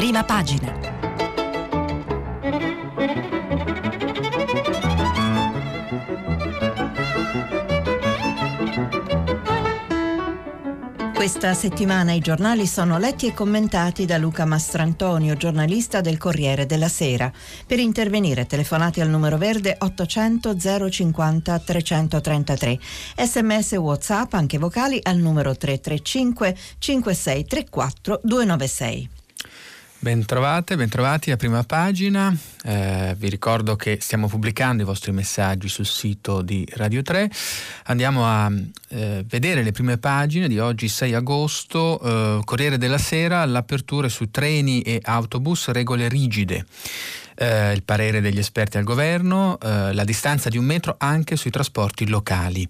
prima pagina. Questa settimana i giornali sono letti e commentati da Luca Mastrantonio, giornalista del Corriere della Sera. Per intervenire telefonate al numero verde 800 050 333. Sms WhatsApp anche vocali al numero 335 5634 296. Bentrovate, bentrovati a prima pagina. Eh, vi ricordo che stiamo pubblicando i vostri messaggi sul sito di Radio 3. Andiamo a eh, vedere le prime pagine di oggi 6 agosto, eh, Corriere della Sera, l'apertura su treni e autobus, regole rigide. Eh, il parere degli esperti al governo, eh, la distanza di un metro anche sui trasporti locali.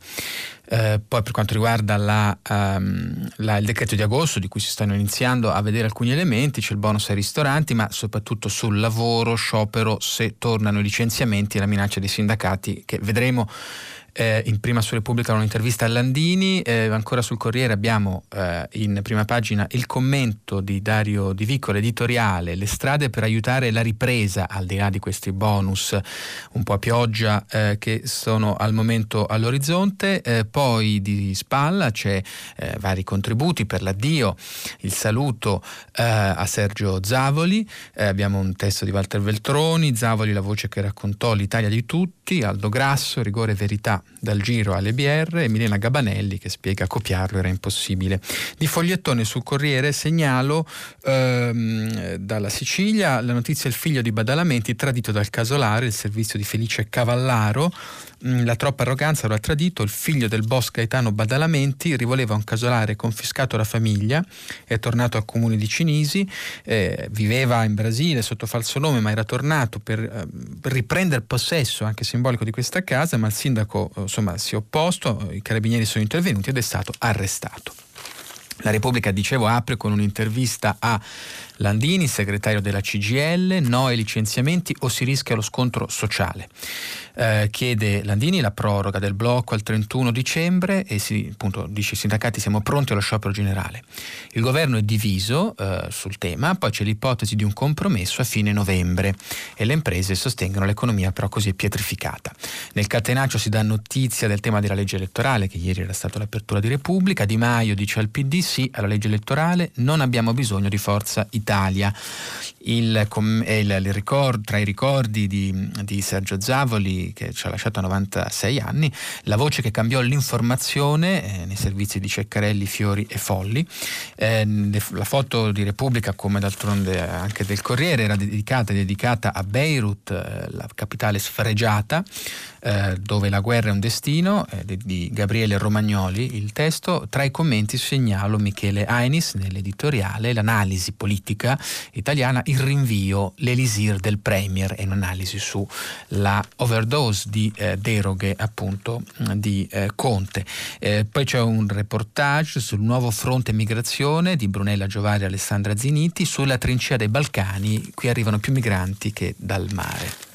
Eh, poi per quanto riguarda la, um, la, il decreto di agosto di cui si stanno iniziando a vedere alcuni elementi, c'è il bonus ai ristoranti, ma soprattutto sul lavoro, sciopero, se tornano i licenziamenti e la minaccia dei sindacati che vedremo eh, in prima su Repubblica un'intervista a Landini, eh, ancora sul Corriere abbiamo eh, in prima pagina il commento di Dario Di Vicolo, editoriale, le strade per aiutare la ripresa, al di là di questi bonus un po' a pioggia eh, che sono al momento all'orizzonte, eh, poi di spalla c'è eh, vari contributi per l'addio, il saluto a Sergio Zavoli, abbiamo un testo di Walter Veltroni, Zavoli la voce che raccontò l'Italia di tutti, Aldo Grasso, Rigore e Verità dal giro alle BR e Milena Gabanelli che spiega copiarlo era impossibile. Di fogliettone sul Corriere segnalo ehm, dalla Sicilia la notizia il figlio di Badalamenti tradito dal casolare, il servizio di Felice Cavallaro la troppa arroganza lo ha tradito, il figlio del boss Gaetano Badalamenti rivoleva un casolare confiscato alla famiglia, è tornato al comune di Cinisi, eh, viveva in Brasile sotto falso nome ma era tornato per, eh, riprendere possesso anche simbolico di questa casa, ma il sindaco eh, insomma, si è opposto, i carabinieri sono intervenuti ed è stato arrestato. La Repubblica, dicevo, apre con un'intervista a Landini, segretario della CGL, no ai licenziamenti o si rischia lo scontro sociale. Eh, chiede Landini la proroga del blocco al 31 dicembre e si, appunto, dice i sindacati siamo pronti allo sciopero generale. Il governo è diviso eh, sul tema, poi c'è l'ipotesi di un compromesso a fine novembre e le imprese sostengono l'economia però così pietrificata. Nel catenaccio si dà notizia del tema della legge elettorale, che ieri era stata l'apertura di Repubblica. Di Maio dice al PD sì alla legge elettorale, non abbiamo bisogno di forza Italia. Il, il, il ricordo, tra i ricordi di, di Sergio Zavoli, che ci ha lasciato a 96 anni, la voce che cambiò l'informazione eh, nei servizi di Ceccarelli, Fiori e Folli. Eh, la foto di Repubblica, come d'altronde anche del Corriere, era dedicata, dedicata a Beirut, eh, la capitale sfregiata, eh, dove la guerra è un destino, eh, di Gabriele Romagnoli, il testo. Tra i commenti segnalo Michele Ainis nell'editoriale, l'analisi politica italiana, il rinvio, l'elisir del Premier e un'analisi sulla overdose di eh, deroghe appunto di eh, Conte. Eh, poi c'è un reportage sul nuovo fronte migrazione di Brunella Giovari e Alessandra Ziniti sulla trincea dei Balcani, qui arrivano più migranti che dal mare.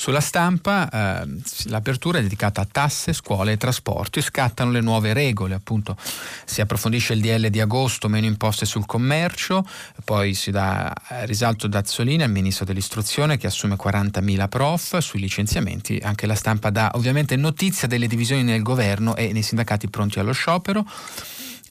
Sulla stampa eh, l'apertura è dedicata a tasse, scuole e trasporti, scattano le nuove regole, appunto. Si approfondisce il DL di agosto, meno imposte sul commercio, poi si dà eh, risalto da Azzolini al ministro dell'istruzione che assume 40.000 prof, sui licenziamenti anche la stampa dà ovviamente notizia delle divisioni nel governo e nei sindacati pronti allo sciopero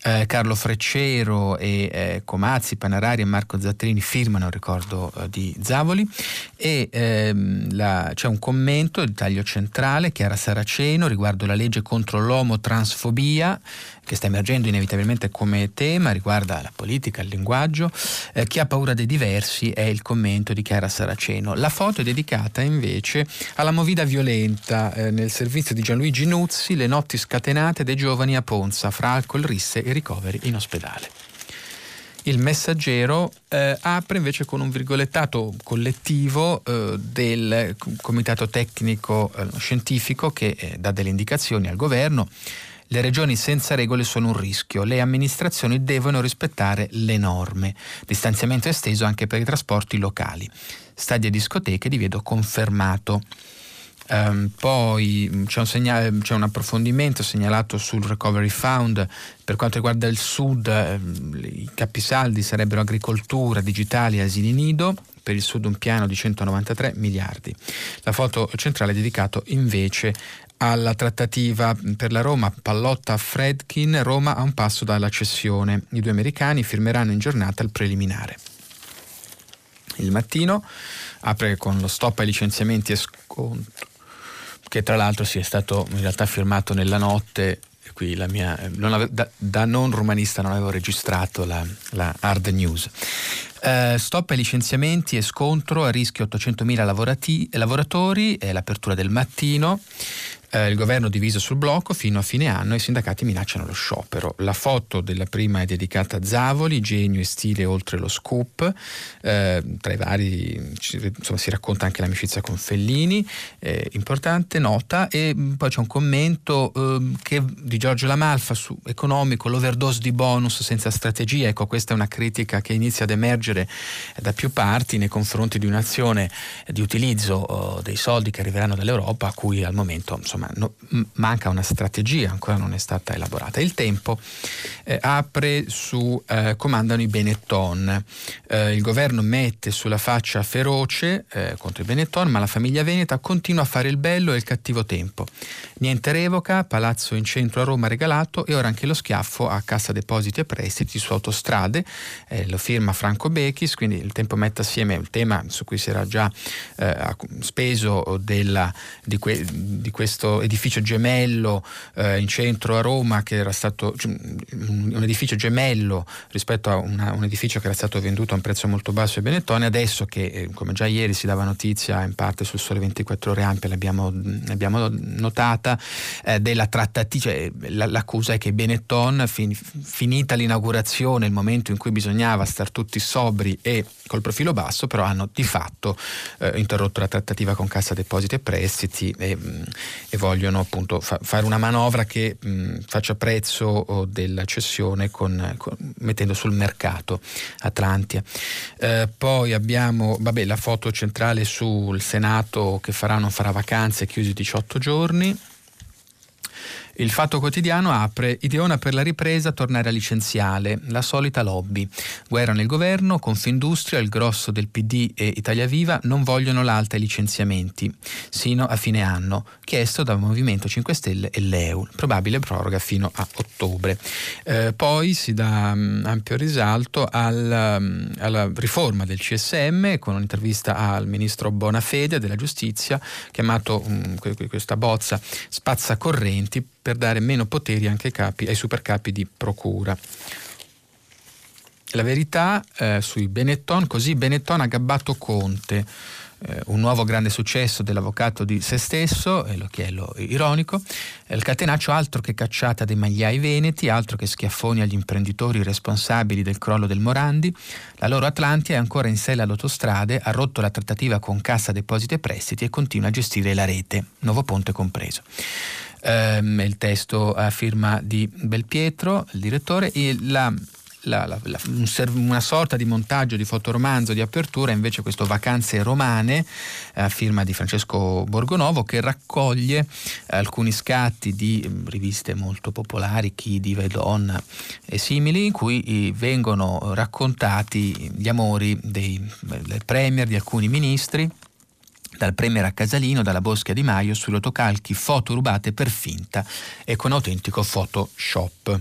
eh, Carlo Freccero e eh, Comazzi, Panarari e Marco Zatterini firmano il ricordo eh, di Zavoli. E ehm, la, c'è un commento di taglio centrale, Chiara Saraceno, riguardo la legge contro l'omotransfobia che sta emergendo inevitabilmente come tema, riguarda la politica, il linguaggio. Eh, chi ha paura dei diversi è il commento di Chiara Saraceno. La foto è dedicata invece alla movida violenta eh, nel servizio di Gianluigi Nuzzi, le notti scatenate dei giovani a Ponza, fra alcol, risse e ricoveri in ospedale. Il messaggero eh, apre invece con un virgolettato collettivo eh, del comitato tecnico eh, scientifico che eh, dà delle indicazioni al governo le regioni senza regole sono un rischio, le amministrazioni devono rispettare le norme. Distanziamento esteso anche per i trasporti locali. Stadi e discoteche divieto confermato. Um, poi c'è un, segnale, c'è un, approfondimento segnalato sul Recovery Fund per quanto riguarda il sud, eh, i capisaldi sarebbero agricoltura, digitali e asili nido, per il Sud un piano di 193 miliardi. La foto centrale è dedicata invece alla trattativa per la Roma, Pallotta Fredkin, Roma a un passo dalla cessione. I due americani firmeranno in giornata il preliminare. Il mattino apre con lo stop ai licenziamenti e scontro, che tra l'altro si è stato in realtà firmato nella notte qui la mia, non ave, da, da, non romanista non avevo registrato la, la hard news. Uh, stop ai licenziamenti e scontro a rischio 800.000 lavorati, lavoratori, è l'apertura del mattino eh, il governo diviso sul blocco fino a fine anno e i sindacati minacciano lo sciopero. La foto della prima è dedicata a Zavoli, genio e stile oltre lo scoop, eh, tra i vari insomma, si racconta anche l'amicizia con Fellini, eh, importante nota. E mm, poi c'è un commento eh, che, di Giorgio Lamalfa su economico, l'overdose di bonus senza strategia, ecco questa è una critica che inizia ad emergere da più parti nei confronti di un'azione di utilizzo oh, dei soldi che arriveranno dall'Europa a cui al momento insomma, insomma no, manca una strategia, ancora non è stata elaborata. Il tempo eh, apre su eh, comandano i Benetton. Eh, il governo mette sulla faccia feroce eh, contro i Benetton, ma la famiglia veneta continua a fare il bello e il cattivo tempo. Niente revoca, palazzo in centro a Roma regalato e ora anche lo schiaffo a Cassa Depositi e Prestiti su autostrade. Eh, lo firma Franco Bechis, quindi il tempo mette assieme il tema su cui si era già eh, speso della, di, que, di questo questo edificio gemello eh, in centro a Roma che era stato cioè, un edificio gemello rispetto a una, un edificio che era stato venduto a un prezzo molto basso ai Benettone adesso che eh, come già ieri si dava notizia in parte sul Sole 24 ore ampia l'abbiamo, l'abbiamo notata eh, della trattativa cioè, l'accusa è che Benetton fin, finita l'inaugurazione il momento in cui bisognava star tutti sobri e col profilo basso però hanno di fatto eh, interrotto la trattativa con Cassa Depositi e Prestiti e, mm, e vogliono appunto fa- fare una manovra che mh, faccia prezzo della cessione con, con, mettendo sul mercato Atlantia. Eh, poi abbiamo vabbè, la foto centrale sul Senato che farà o non farà vacanze chiusi 18 giorni. Il Fatto Quotidiano apre Ideona per la ripresa, tornare a licenziale, la solita lobby. Guerra nel governo, Confindustria, il grosso del PD e Italia Viva non vogliono l'alta ai licenziamenti, sino a fine anno, chiesto dal Movimento 5 Stelle e l'EU, probabile proroga fino a ottobre. Eh, poi si dà um, ampio risalto al, um, alla riforma del CSM con un'intervista al ministro Bonafede della Giustizia, chiamato um, questa bozza spazzacorrenti per dare meno poteri anche ai, capi, ai supercapi di procura. La verità eh, sui Benetton, così Benetton ha gabbato Conte eh, un nuovo grande successo dell'avvocato di se stesso, e lo che è lo ironico, eh, il catenaccio altro che cacciata dei magliai veneti, altro che schiaffoni agli imprenditori responsabili del crollo del Morandi, la loro Atlantia è ancora in sella all'autostrade, ha rotto la trattativa con Cassa Depositi e Prestiti e continua a gestire la rete, Nuovo Ponte compreso. Um, il testo a firma di Belpietro, il direttore, e la la, la, una sorta di montaggio di fotoromanzo di apertura, invece questo Vacanze romane eh, a firma di Francesco Borgonovo che raccoglie alcuni scatti di mm, riviste molto popolari, Chi, Diva e Donna e simili, in cui vengono raccontati gli amori dei, del premier, di alcuni ministri dal Premier a Casalino, dalla Boschia di Maio, sulle autocalchi foto rubate per finta e con autentico Photoshop.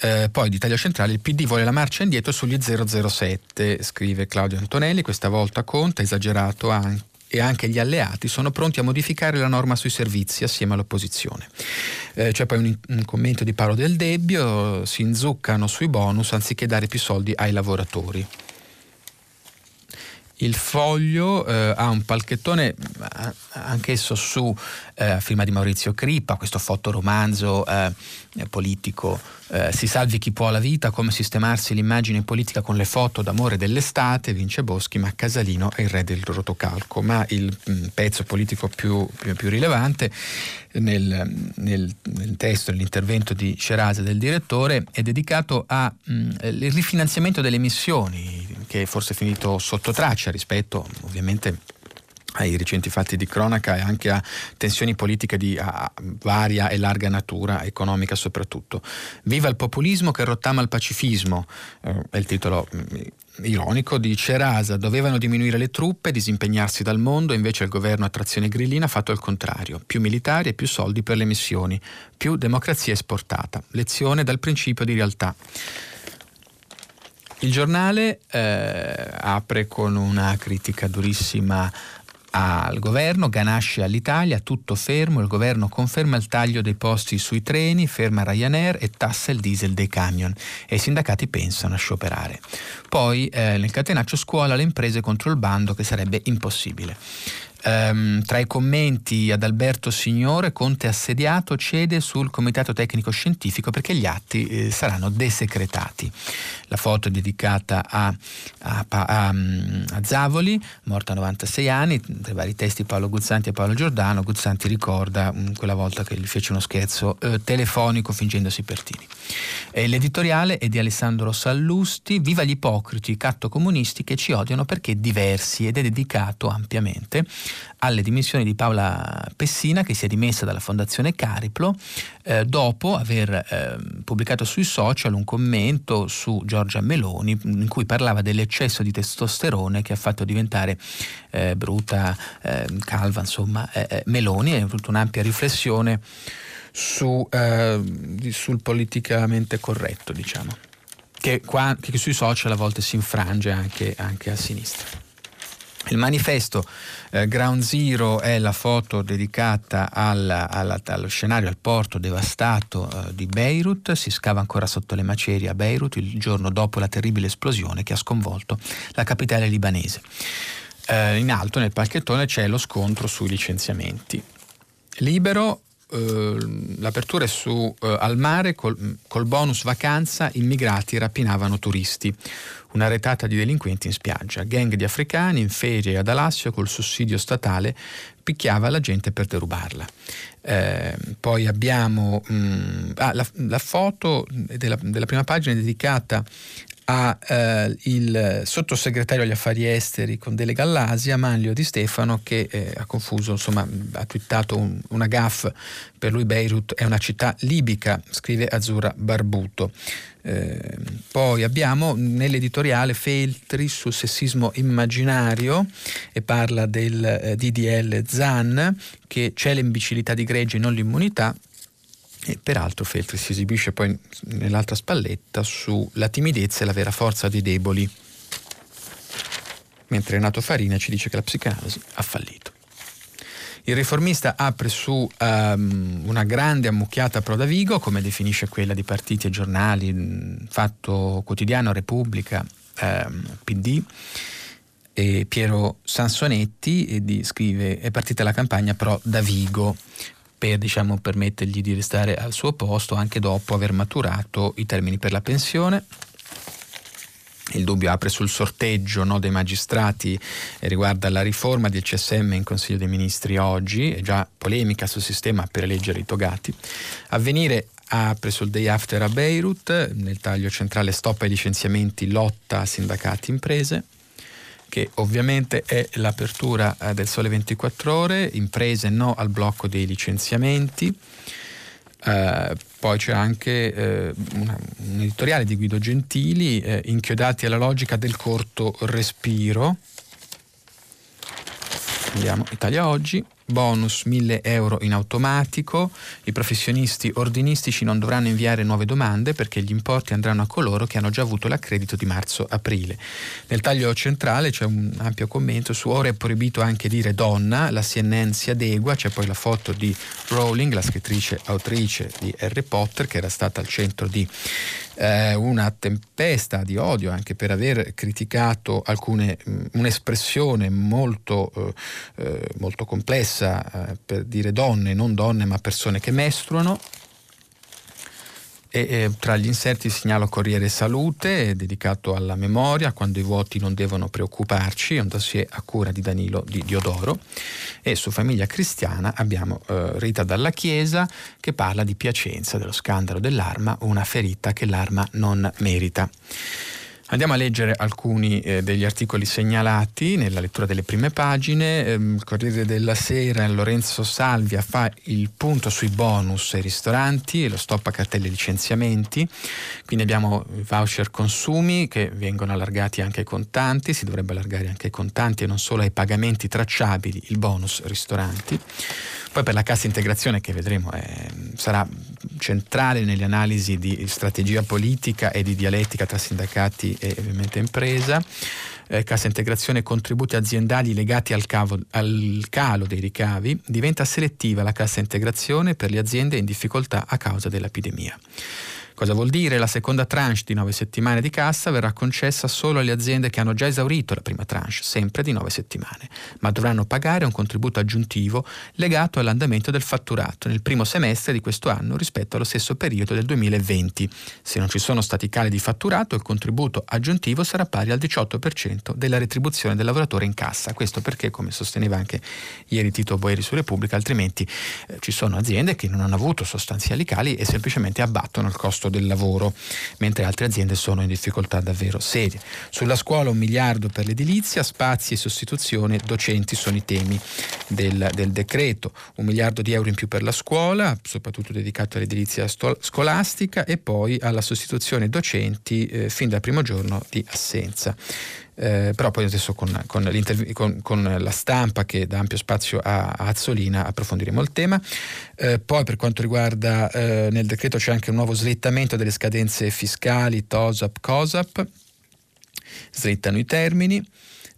Eh, poi di Italia Centrale il PD vuole la marcia indietro sugli 007, scrive Claudio Antonelli, questa volta Conte, esagerato anche e anche gli alleati sono pronti a modificare la norma sui servizi assieme all'opposizione. Eh, c'è poi un, un, commento di Paolo Del Debbio, si inzuccano sui bonus anziché dare più soldi ai lavoratori. Il foglio eh, ha un palchettone eh, anch'esso su eh, firma di Maurizio Crippa, questo fotoromanzo eh, politico eh, Si salvi chi può la vita, come sistemarsi l'immagine politica con le foto d'amore dell'estate, vince Boschi, ma Casalino è il re del rotocalco. Ma il mh, mm, pezzo politico più, più, più rilevante nel, nel, nel, testo, nell'intervento di Scerase del direttore, è dedicato al mm, rifinanziamento delle missioni, che è forse finito sotto traccia rispetto ovviamente ai recenti fatti di cronaca e anche a tensioni politiche di varia e larga natura, economica soprattutto. Viva il populismo che rottama il pacifismo, eh, è il titolo mm, ironico di Cerasa, dovevano diminuire le truppe, disimpegnarsi dal mondo, invece il governo a trazione grillina ha fatto il contrario, più militari e più soldi per le missioni, più democrazia esportata, lezione dal principio di realtà. Il giornale eh, apre con una critica durissima al governo, ganasce all'Italia, tutto fermo, il governo conferma il taglio dei posti sui treni, ferma Ryanair e tassa il diesel dei camion e i sindacati pensano a scioperare. Poi eh, nel catenaccio scuola le imprese contro il bando che sarebbe impossibile. Um, tra i commenti ad Alberto Signore, Conte assediato cede sul comitato tecnico scientifico perché gli atti eh, saranno desecretati. La foto è dedicata a, a, a, a, Zavoli, morta a 96 anni, tra i vari testi Paolo Guzzanti e Paolo Giordano. Guzzanti ricorda um, quella volta che gli fece uno scherzo eh, telefonico fingendosi Pertini. E l'editoriale è di Alessandro Sallusti, Viva gli ipocriti, catto comunisti che ci odiano perché diversi ed è dedicato ampiamente alle dimissioni di Paola Pessina che si è dimessa dalla Fondazione Cariplo eh, dopo aver eh, pubblicato sui social un commento su Giorgia Meloni in cui parlava dell'eccesso di testosterone che ha fatto diventare eh, brutta, ehm, calva, insomma, eh, eh, Meloni ha avuto un'ampia riflessione su, ehm, sul politicamente corretto, diciamo. Che, qua, che, sui social a volte si infrange anche, anche a sinistra. Il manifesto eh, Ground Zero è la foto dedicata alla, alla, allo scenario, al porto devastato eh, di Beirut. Si scava ancora sotto le macerie a Beirut il giorno dopo la terribile esplosione che ha sconvolto la capitale libanese. Eh, in alto nel palchettone c'è lo scontro sui licenziamenti. Libero eh, l'apertura è su eh, al mare col, col, bonus vacanza immigrati rapinavano turisti una retata di delinquenti in spiaggia. Gang di africani in ferie ad Alassio col sussidio statale picchiava la gente per derubarla. Eh, poi abbiamo mh, mm, ah, la, la, foto della, della prima pagina dedicata a eh, sottosegretario agli affari esteri con delega all'Asia, Manlio Di Stefano, che eh, ha confuso, insomma, ha twittato un, una gaff, per lui Beirut è una città libica, scrive Azzurra Barbuto. Eh, poi abbiamo nell'editoriale Feltri sul sessismo immaginario e parla del eh, DDL ZAN che c'è l'imbecillità di gregge non l'immunità e peraltro Feltri si esibisce poi nell'altra spalletta sulla timidezza e la vera forza dei deboli, mentre Renato Farina ci dice che la psicanalisi ha fallito. Il riformista apre su um, una grande ammucchiata pro Davigo, come definisce quella di partiti e giornali, Fatto Quotidiano, Repubblica, um, PD. E Piero Sansonetti di, scrive è partita la campagna pro Davigo per diciamo, permettergli di restare al suo posto anche dopo aver maturato i termini per la pensione. Il dubbio apre sul sorteggio no, dei magistrati e riguarda la riforma del CSM in Consiglio dei Ministri oggi, è già polemica sul sistema per eleggere i togati. Avvenire apre sul day after a Beirut, nel taglio centrale stop ai licenziamenti, lotta sindacati imprese che ovviamente è l'apertura eh, del Sole 24 Ore, imprese no al blocco dei licenziamenti. Uh, poi c'è anche uh, una, un editoriale di Guido Gentili, uh, inchiodati alla logica del corto respiro. Andiamo, Italia Oggi bonus 1000 euro in automatico, i professionisti ordinistici non dovranno inviare nuove domande perché gli importi andranno a coloro che hanno già avuto l'accredito di marzo-aprile. Nel taglio centrale c'è un ampio commento su ora è proibito anche dire donna, la CNN si adegua, c'è poi la foto di Rowling, la scrittrice autrice di Harry Potter che era stata al centro di eh, una tempesta di odio anche per aver criticato alcune, mh, un'espressione molto, eh, eh molto complessa eh, per dire donne, non donne ma persone che mestruano e, e, tra gli inserti segnalo Corriere Salute, dedicato alla memoria, quando i vuoti non devono preoccuparci, un dossier a cura di Danilo di Diodoro. E su Famiglia Cristiana abbiamo eh, Rita dalla Chiesa che parla di Piacenza, dello scandalo dell'arma, una ferita che l'arma non merita. Andiamo a leggere alcuni eh, degli articoli segnalati nella lettura delle prime pagine. Ehm, il Corriere della Sera, Lorenzo Salvia fa il punto sui bonus ai ristoranti e lo stop a cartelle licenziamenti. Quindi abbiamo voucher consumi che vengono allargati anche ai contanti, si dovrebbe allargare anche ai contanti e non solo ai pagamenti tracciabili, il bonus ristoranti. Poi per la cassa integrazione che vedremo è, sarà centrale nelle analisi di strategia politica e di dialettica tra sindacati e ovviamente impresa. Eh, cassa integrazione e contributi aziendali legati al, cavo, al calo dei ricavi, diventa selettiva la cassa integrazione per le aziende in difficoltà a causa dell'epidemia. Cosa vuol dire? La seconda tranche di nove settimane di cassa verrà concessa solo alle aziende che hanno già esaurito la prima tranche, sempre di nove settimane, ma dovranno pagare un contributo aggiuntivo legato all'andamento del fatturato nel primo semestre di questo anno rispetto allo stesso periodo del 2020. Se non ci sono stati cali di fatturato, il contributo aggiuntivo sarà pari al 18% della retribuzione del lavoratore in cassa. Questo perché, come sosteneva anche ieri Tito Boeri su Repubblica, altrimenti eh, ci sono aziende che non hanno avuto sostanziali cali e semplicemente abbattono il costo del lavoro, mentre altre aziende sono in difficoltà davvero serie. Sulla scuola un miliardo per l'edilizia, spazi e sostituzione docenti sono i temi del, del decreto, un miliardo di euro in più per la scuola, soprattutto dedicato all'edilizia scolastica e poi alla sostituzione docenti eh, fin dal primo giorno di assenza. Eh, però poi adesso con, con, con, con, la stampa che dà ampio spazio a, a Azzolina approfondiremo il tema. Eh, poi per quanto riguarda eh, nel decreto c'è anche un nuovo slittamento delle scadenze fiscali TOSAP, COSAP, slittano i termini.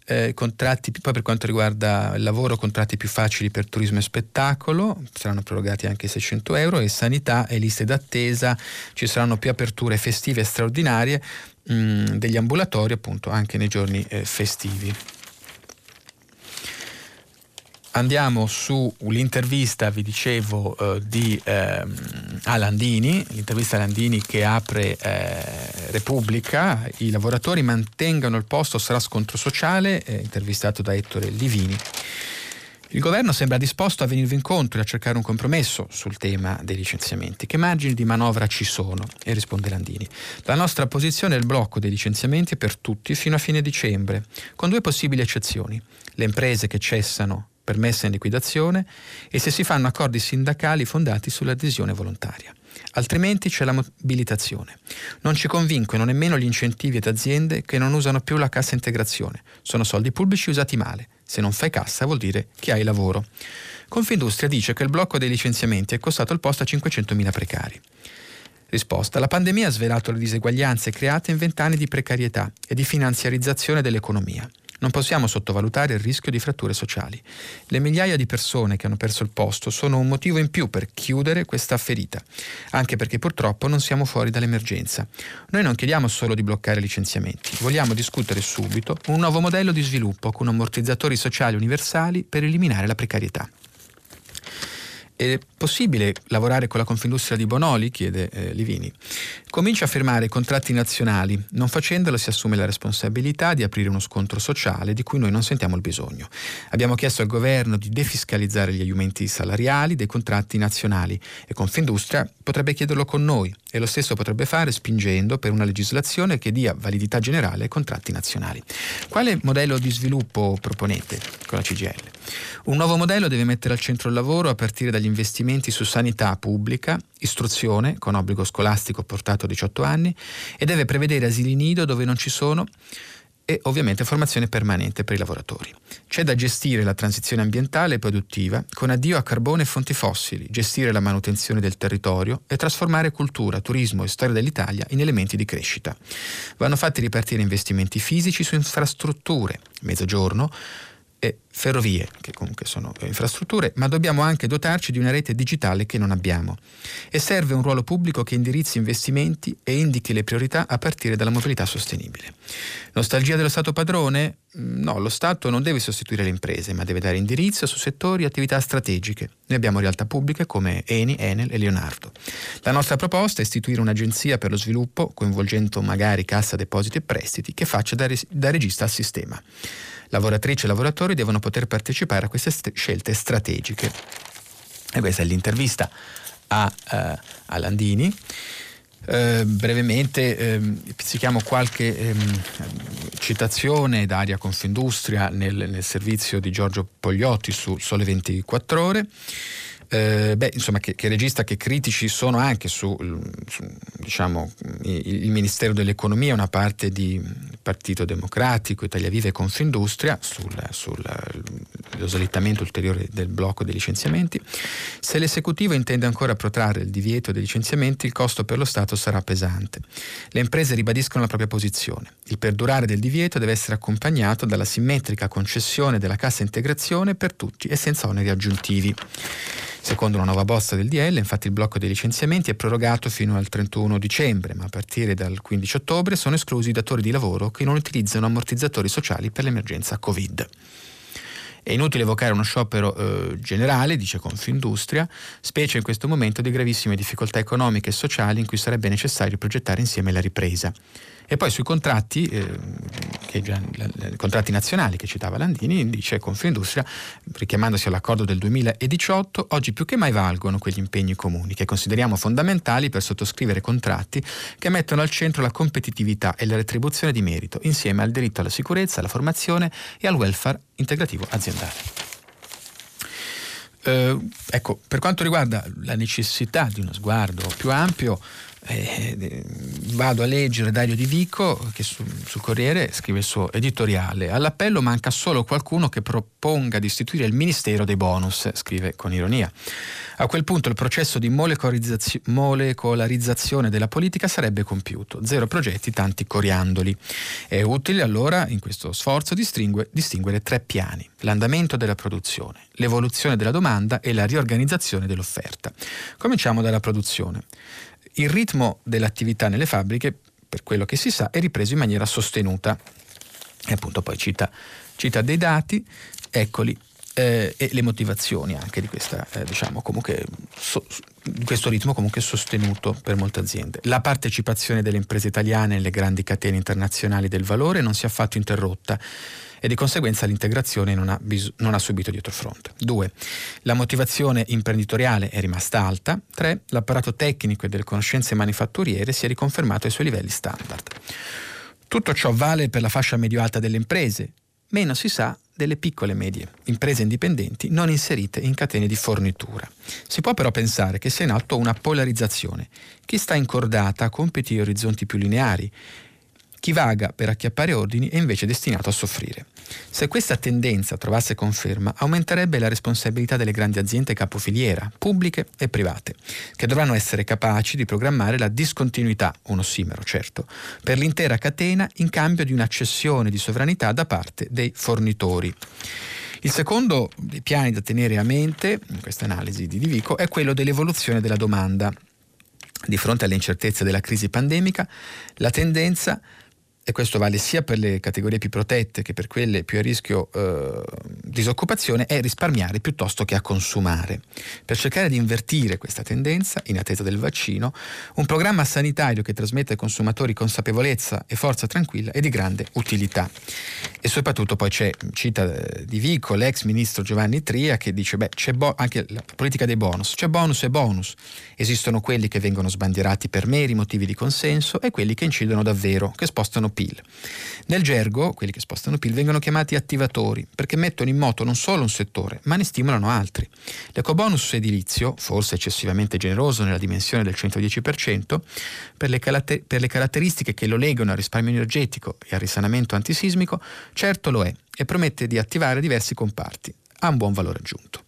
Eh, contratti, poi per quanto riguarda il lavoro, contratti più facili per turismo e spettacolo, saranno prorogati anche 600 euro e sanità e liste d'attesa, ci saranno più aperture festive e straordinarie mm, degli ambulatori appunto anche nei giorni eh, festivi. Andiamo sull'intervista, vi dicevo, eh, di eh, Alandini, l'intervista a Landini che apre eh, Repubblica, i lavoratori mantengano il posto, sarà scontro sociale, intervistato da Ettore Livini. Il governo sembra disposto a venirvi incontro e a cercare un compromesso sul tema dei licenziamenti. Che margini di manovra ci sono? E risponde Landini. La nostra posizione è il blocco dei licenziamenti per tutti fino a fine dicembre, con due possibili eccezioni. Le imprese che cessano per messa in liquidazione e se si fanno accordi sindacali fondati sull'adesione volontaria. Altrimenti c'è la mobilitazione. Non ci convincono nemmeno gli incentivi ad aziende che non usano più la cassa integrazione. Sono soldi pubblici usati male. Se non fai cassa vuol dire che hai lavoro. Confindustria dice che il blocco dei licenziamenti è costato il posto a 500.000 precari. Risposta. La pandemia ha svelato le diseguaglianze create in vent'anni di precarietà e di finanziarizzazione dell'economia. Non possiamo sottovalutare il rischio di fratture sociali. Le migliaia di persone che hanno perso il posto sono un motivo in più per chiudere questa ferita, anche perché purtroppo non siamo fuori dall'emergenza. Noi non chiediamo solo di bloccare licenziamenti, vogliamo discutere subito un nuovo modello di sviluppo con ammortizzatori sociali universali per eliminare la precarietà. È possibile lavorare con la Confindustria di Bonoli? chiede eh, Livini. Comincia a firmare contratti nazionali, non facendolo si assume la responsabilità di aprire uno scontro sociale di cui noi non sentiamo il bisogno. Abbiamo chiesto al governo di defiscalizzare gli aumenti salariali dei contratti nazionali e Confindustria potrebbe chiederlo con noi e lo stesso potrebbe fare spingendo per una legislazione che dia validità generale ai contratti nazionali. Quale modello di sviluppo proponete con la CGL? Un nuovo modello deve mettere al centro il lavoro a partire dagli investimenti su sanità pubblica, istruzione con obbligo scolastico portato a 18 anni e deve prevedere asili nido dove non ci sono e ovviamente formazione permanente per i lavoratori. C'è da gestire la transizione ambientale e produttiva con addio a carbone e fonti fossili, gestire la manutenzione del territorio e trasformare cultura, turismo e storia dell'Italia in elementi di crescita. Vanno fatti ripartire investimenti fisici su infrastrutture, mezzogiorno, e ferrovie, che comunque sono infrastrutture, ma dobbiamo anche dotarci di una rete digitale che non abbiamo. E serve un ruolo pubblico che indirizzi investimenti e indichi le priorità a partire dalla mobilità sostenibile. Nostalgia dello Stato padrone? Mm, no, lo Stato non deve sostituire le imprese, ma deve dare indirizzo su settori e attività strategiche. Noi abbiamo realtà pubbliche come Eni, Enel e Leonardo. La nostra proposta è istituire un'agenzia per lo sviluppo, coinvolgendo magari Cassa Depositi e Prestiti, che faccia da, res- da regista al sistema. Lavoratrici e lavoratori devono poter partecipare a queste st- scelte strategiche. E questa è l'intervista a, uh, a Landini. Eh, brevemente eh, pizzichiamo qualche ehm, citazione da Aria Confindustria nel, nel servizio di Giorgio Pogliotti su Sole 24 Ore eh, beh, insomma, che, che, regista che critici sono anche su, su diciamo, il, il, Ministero dell'Economia, una parte di Partito Democratico, Italia Viva e Confindustria sul, sullo slittamento ulteriore del blocco dei licenziamenti. Se l'esecutivo intende ancora protrarre il divieto dei licenziamenti, il costo per lo Stato sarà pesante. Le imprese ribadiscono la propria posizione. Il perdurare del divieto deve essere accompagnato dalla simmetrica concessione della cassa integrazione per tutti e senza oneri aggiuntivi. Secondo una nuova bozza del DL, infatti il blocco dei licenziamenti è prorogato fino al 31 dicembre, ma a partire dal 15 ottobre sono esclusi i datori di lavoro che non utilizzano ammortizzatori sociali per l'emergenza Covid. È inutile evocare uno sciopero eh, generale, dice Confindustria, specie in questo momento di gravissime difficoltà economiche e sociali in cui sarebbe necessario progettare insieme la ripresa. E poi sui contratti, eh, già, contratti nazionali che citava Landini, dice Confindustria, richiamandosi all'accordo del 2018, oggi più che mai valgono quegli impegni comuni che consideriamo fondamentali per sottoscrivere contratti che mettono al centro la competitività e la retribuzione di merito, insieme al diritto alla sicurezza, alla formazione e al welfare integrativo aziendale. Eh, ecco, per quanto riguarda la necessità di uno sguardo più ampio, eh, vado a leggere Dario Di Vico che su, sul Corriere scrive il suo editoriale. All'appello manca solo qualcuno che proponga di istituire il Ministero dei bonus, scrive con ironia. A quel punto il processo di molecolarizzazione della politica sarebbe compiuto. Zero progetti, tanti coriandoli. È utile allora in questo sforzo distinguere tre piani. L'andamento della produzione, l'evoluzione della domanda e la riorganizzazione dell'offerta. Cominciamo dalla produzione. Il ritmo dell'attività nelle fabbriche, per quello che si sa, è ripreso in maniera sostenuta. E appunto poi cita, cita dei dati, eccoli, eh, e le motivazioni anche di, questa, eh, diciamo, comunque, so, questo ritmo comunque sostenuto per molte aziende. La partecipazione delle imprese italiane nelle grandi catene internazionali del valore non si è affatto interrotta e di conseguenza l'integrazione non ha, bis- non ha subito dietrofront. 2. La motivazione imprenditoriale è rimasta alta. 3. L'apparato tecnico e delle conoscenze manifatturiere si è riconfermato ai suoi livelli standard. Tutto ciò vale per la fascia medio-alta delle imprese, meno si sa delle piccole e medie, imprese indipendenti non inserite in catene di fornitura. Si può però pensare che sia in atto una polarizzazione. Chi sta incordata compiti e orizzonti più lineari chi vaga per acchiappare ordini è invece destinato a soffrire. Se questa tendenza trovasse conferma, aumenterebbe la responsabilità delle grandi aziende capofiliera, pubbliche e private, che dovranno essere capaci di programmare la discontinuità, un ossimero certo, per l'intera catena in cambio di una cessione di sovranità da parte dei fornitori. Il secondo dei piani da tenere a mente, in questa analisi di Divico, è quello dell'evoluzione della domanda. Di fronte alle incertezze della crisi pandemica, la tendenza e questo vale sia per le categorie più protette che per quelle più a rischio eh, disoccupazione, è risparmiare piuttosto che a consumare. Per cercare di invertire questa tendenza, in attesa del vaccino, un programma sanitario che trasmette ai consumatori consapevolezza e forza tranquilla è di grande utilità. E soprattutto poi c'è, cita eh, di Vico, l'ex ministro Giovanni Tria, che dice, beh, c'è bo- anche la politica dei bonus, c'è bonus e bonus. Esistono quelli che vengono sbandierati per meri motivi di consenso e quelli che incidono davvero, che spostano PIL. Nel gergo, quelli che spostano PIL vengono chiamati attivatori perché mettono in moto non solo un settore, ma ne stimolano altri. L'ecobonus edilizio, forse eccessivamente generoso nella dimensione del 110%, per le, calater- per le caratteristiche che lo legano al risparmio energetico e al risanamento antisismico, certo lo è e promette di attivare diversi comparti. Ha un buon valore aggiunto.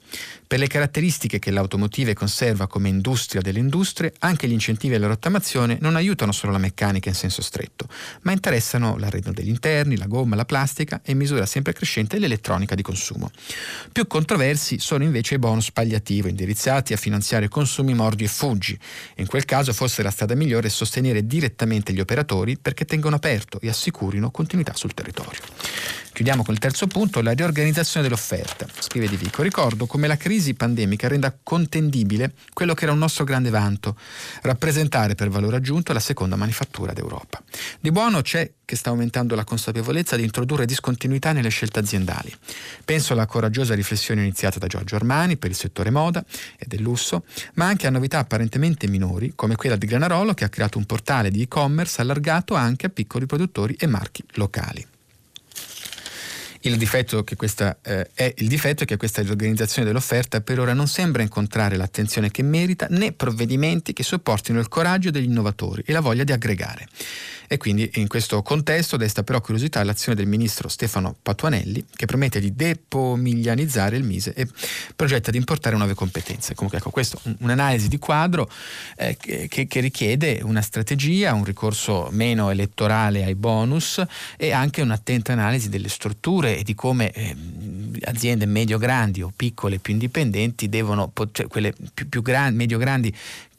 Per le caratteristiche che l'automotive conserva come industria delle industrie, anche gli incentivi alla rottamazione non aiutano solo la meccanica in senso stretto, ma interessano l'arredo degli interni, la gomma, la plastica e in misura sempre crescente l'elettronica di consumo. Più controversi sono invece i bonus pagliativo indirizzati a finanziare consumi mordi e fuggi. In quel caso forse la strada migliore è sostenere direttamente gli operatori perché tengano aperto e assicurino continuità sul territorio. Chiudiamo con il terzo punto, la riorganizzazione dell'offerta. Scrive Di Vico, ricordo come la crisi pandemica renda contendibile quello che era un nostro grande vanto, rappresentare per valore aggiunto la seconda manifattura d'Europa. Di buono c'è che sta aumentando la consapevolezza di introdurre discontinuità nelle scelte aziendali. Penso alla coraggiosa riflessione iniziata da Giorgio Armani per il settore moda e del lusso, ma anche a novità apparentemente minori come quella di Granarolo che ha creato un portale di e-commerce allargato anche a piccoli produttori e marchi locali. Il difetto, questa, eh, è, il difetto è che questa riorganizzazione dell'offerta per ora non sembra incontrare l'attenzione che merita né provvedimenti che sopportino il coraggio degli innovatori e la voglia di aggregare e quindi in questo contesto desta però curiosità l'azione del ministro Stefano Patuanelli che promette di depomiglianizzare il Mise e progetta di importare nuove competenze. Comunque ecco, questo un'analisi di quadro eh, che, che, richiede una strategia, un ricorso meno elettorale ai bonus e anche un'attenta analisi delle strutture e di come eh, aziende medio-grandi o piccole più indipendenti devono, cioè quelle più, più grandi, medio-grandi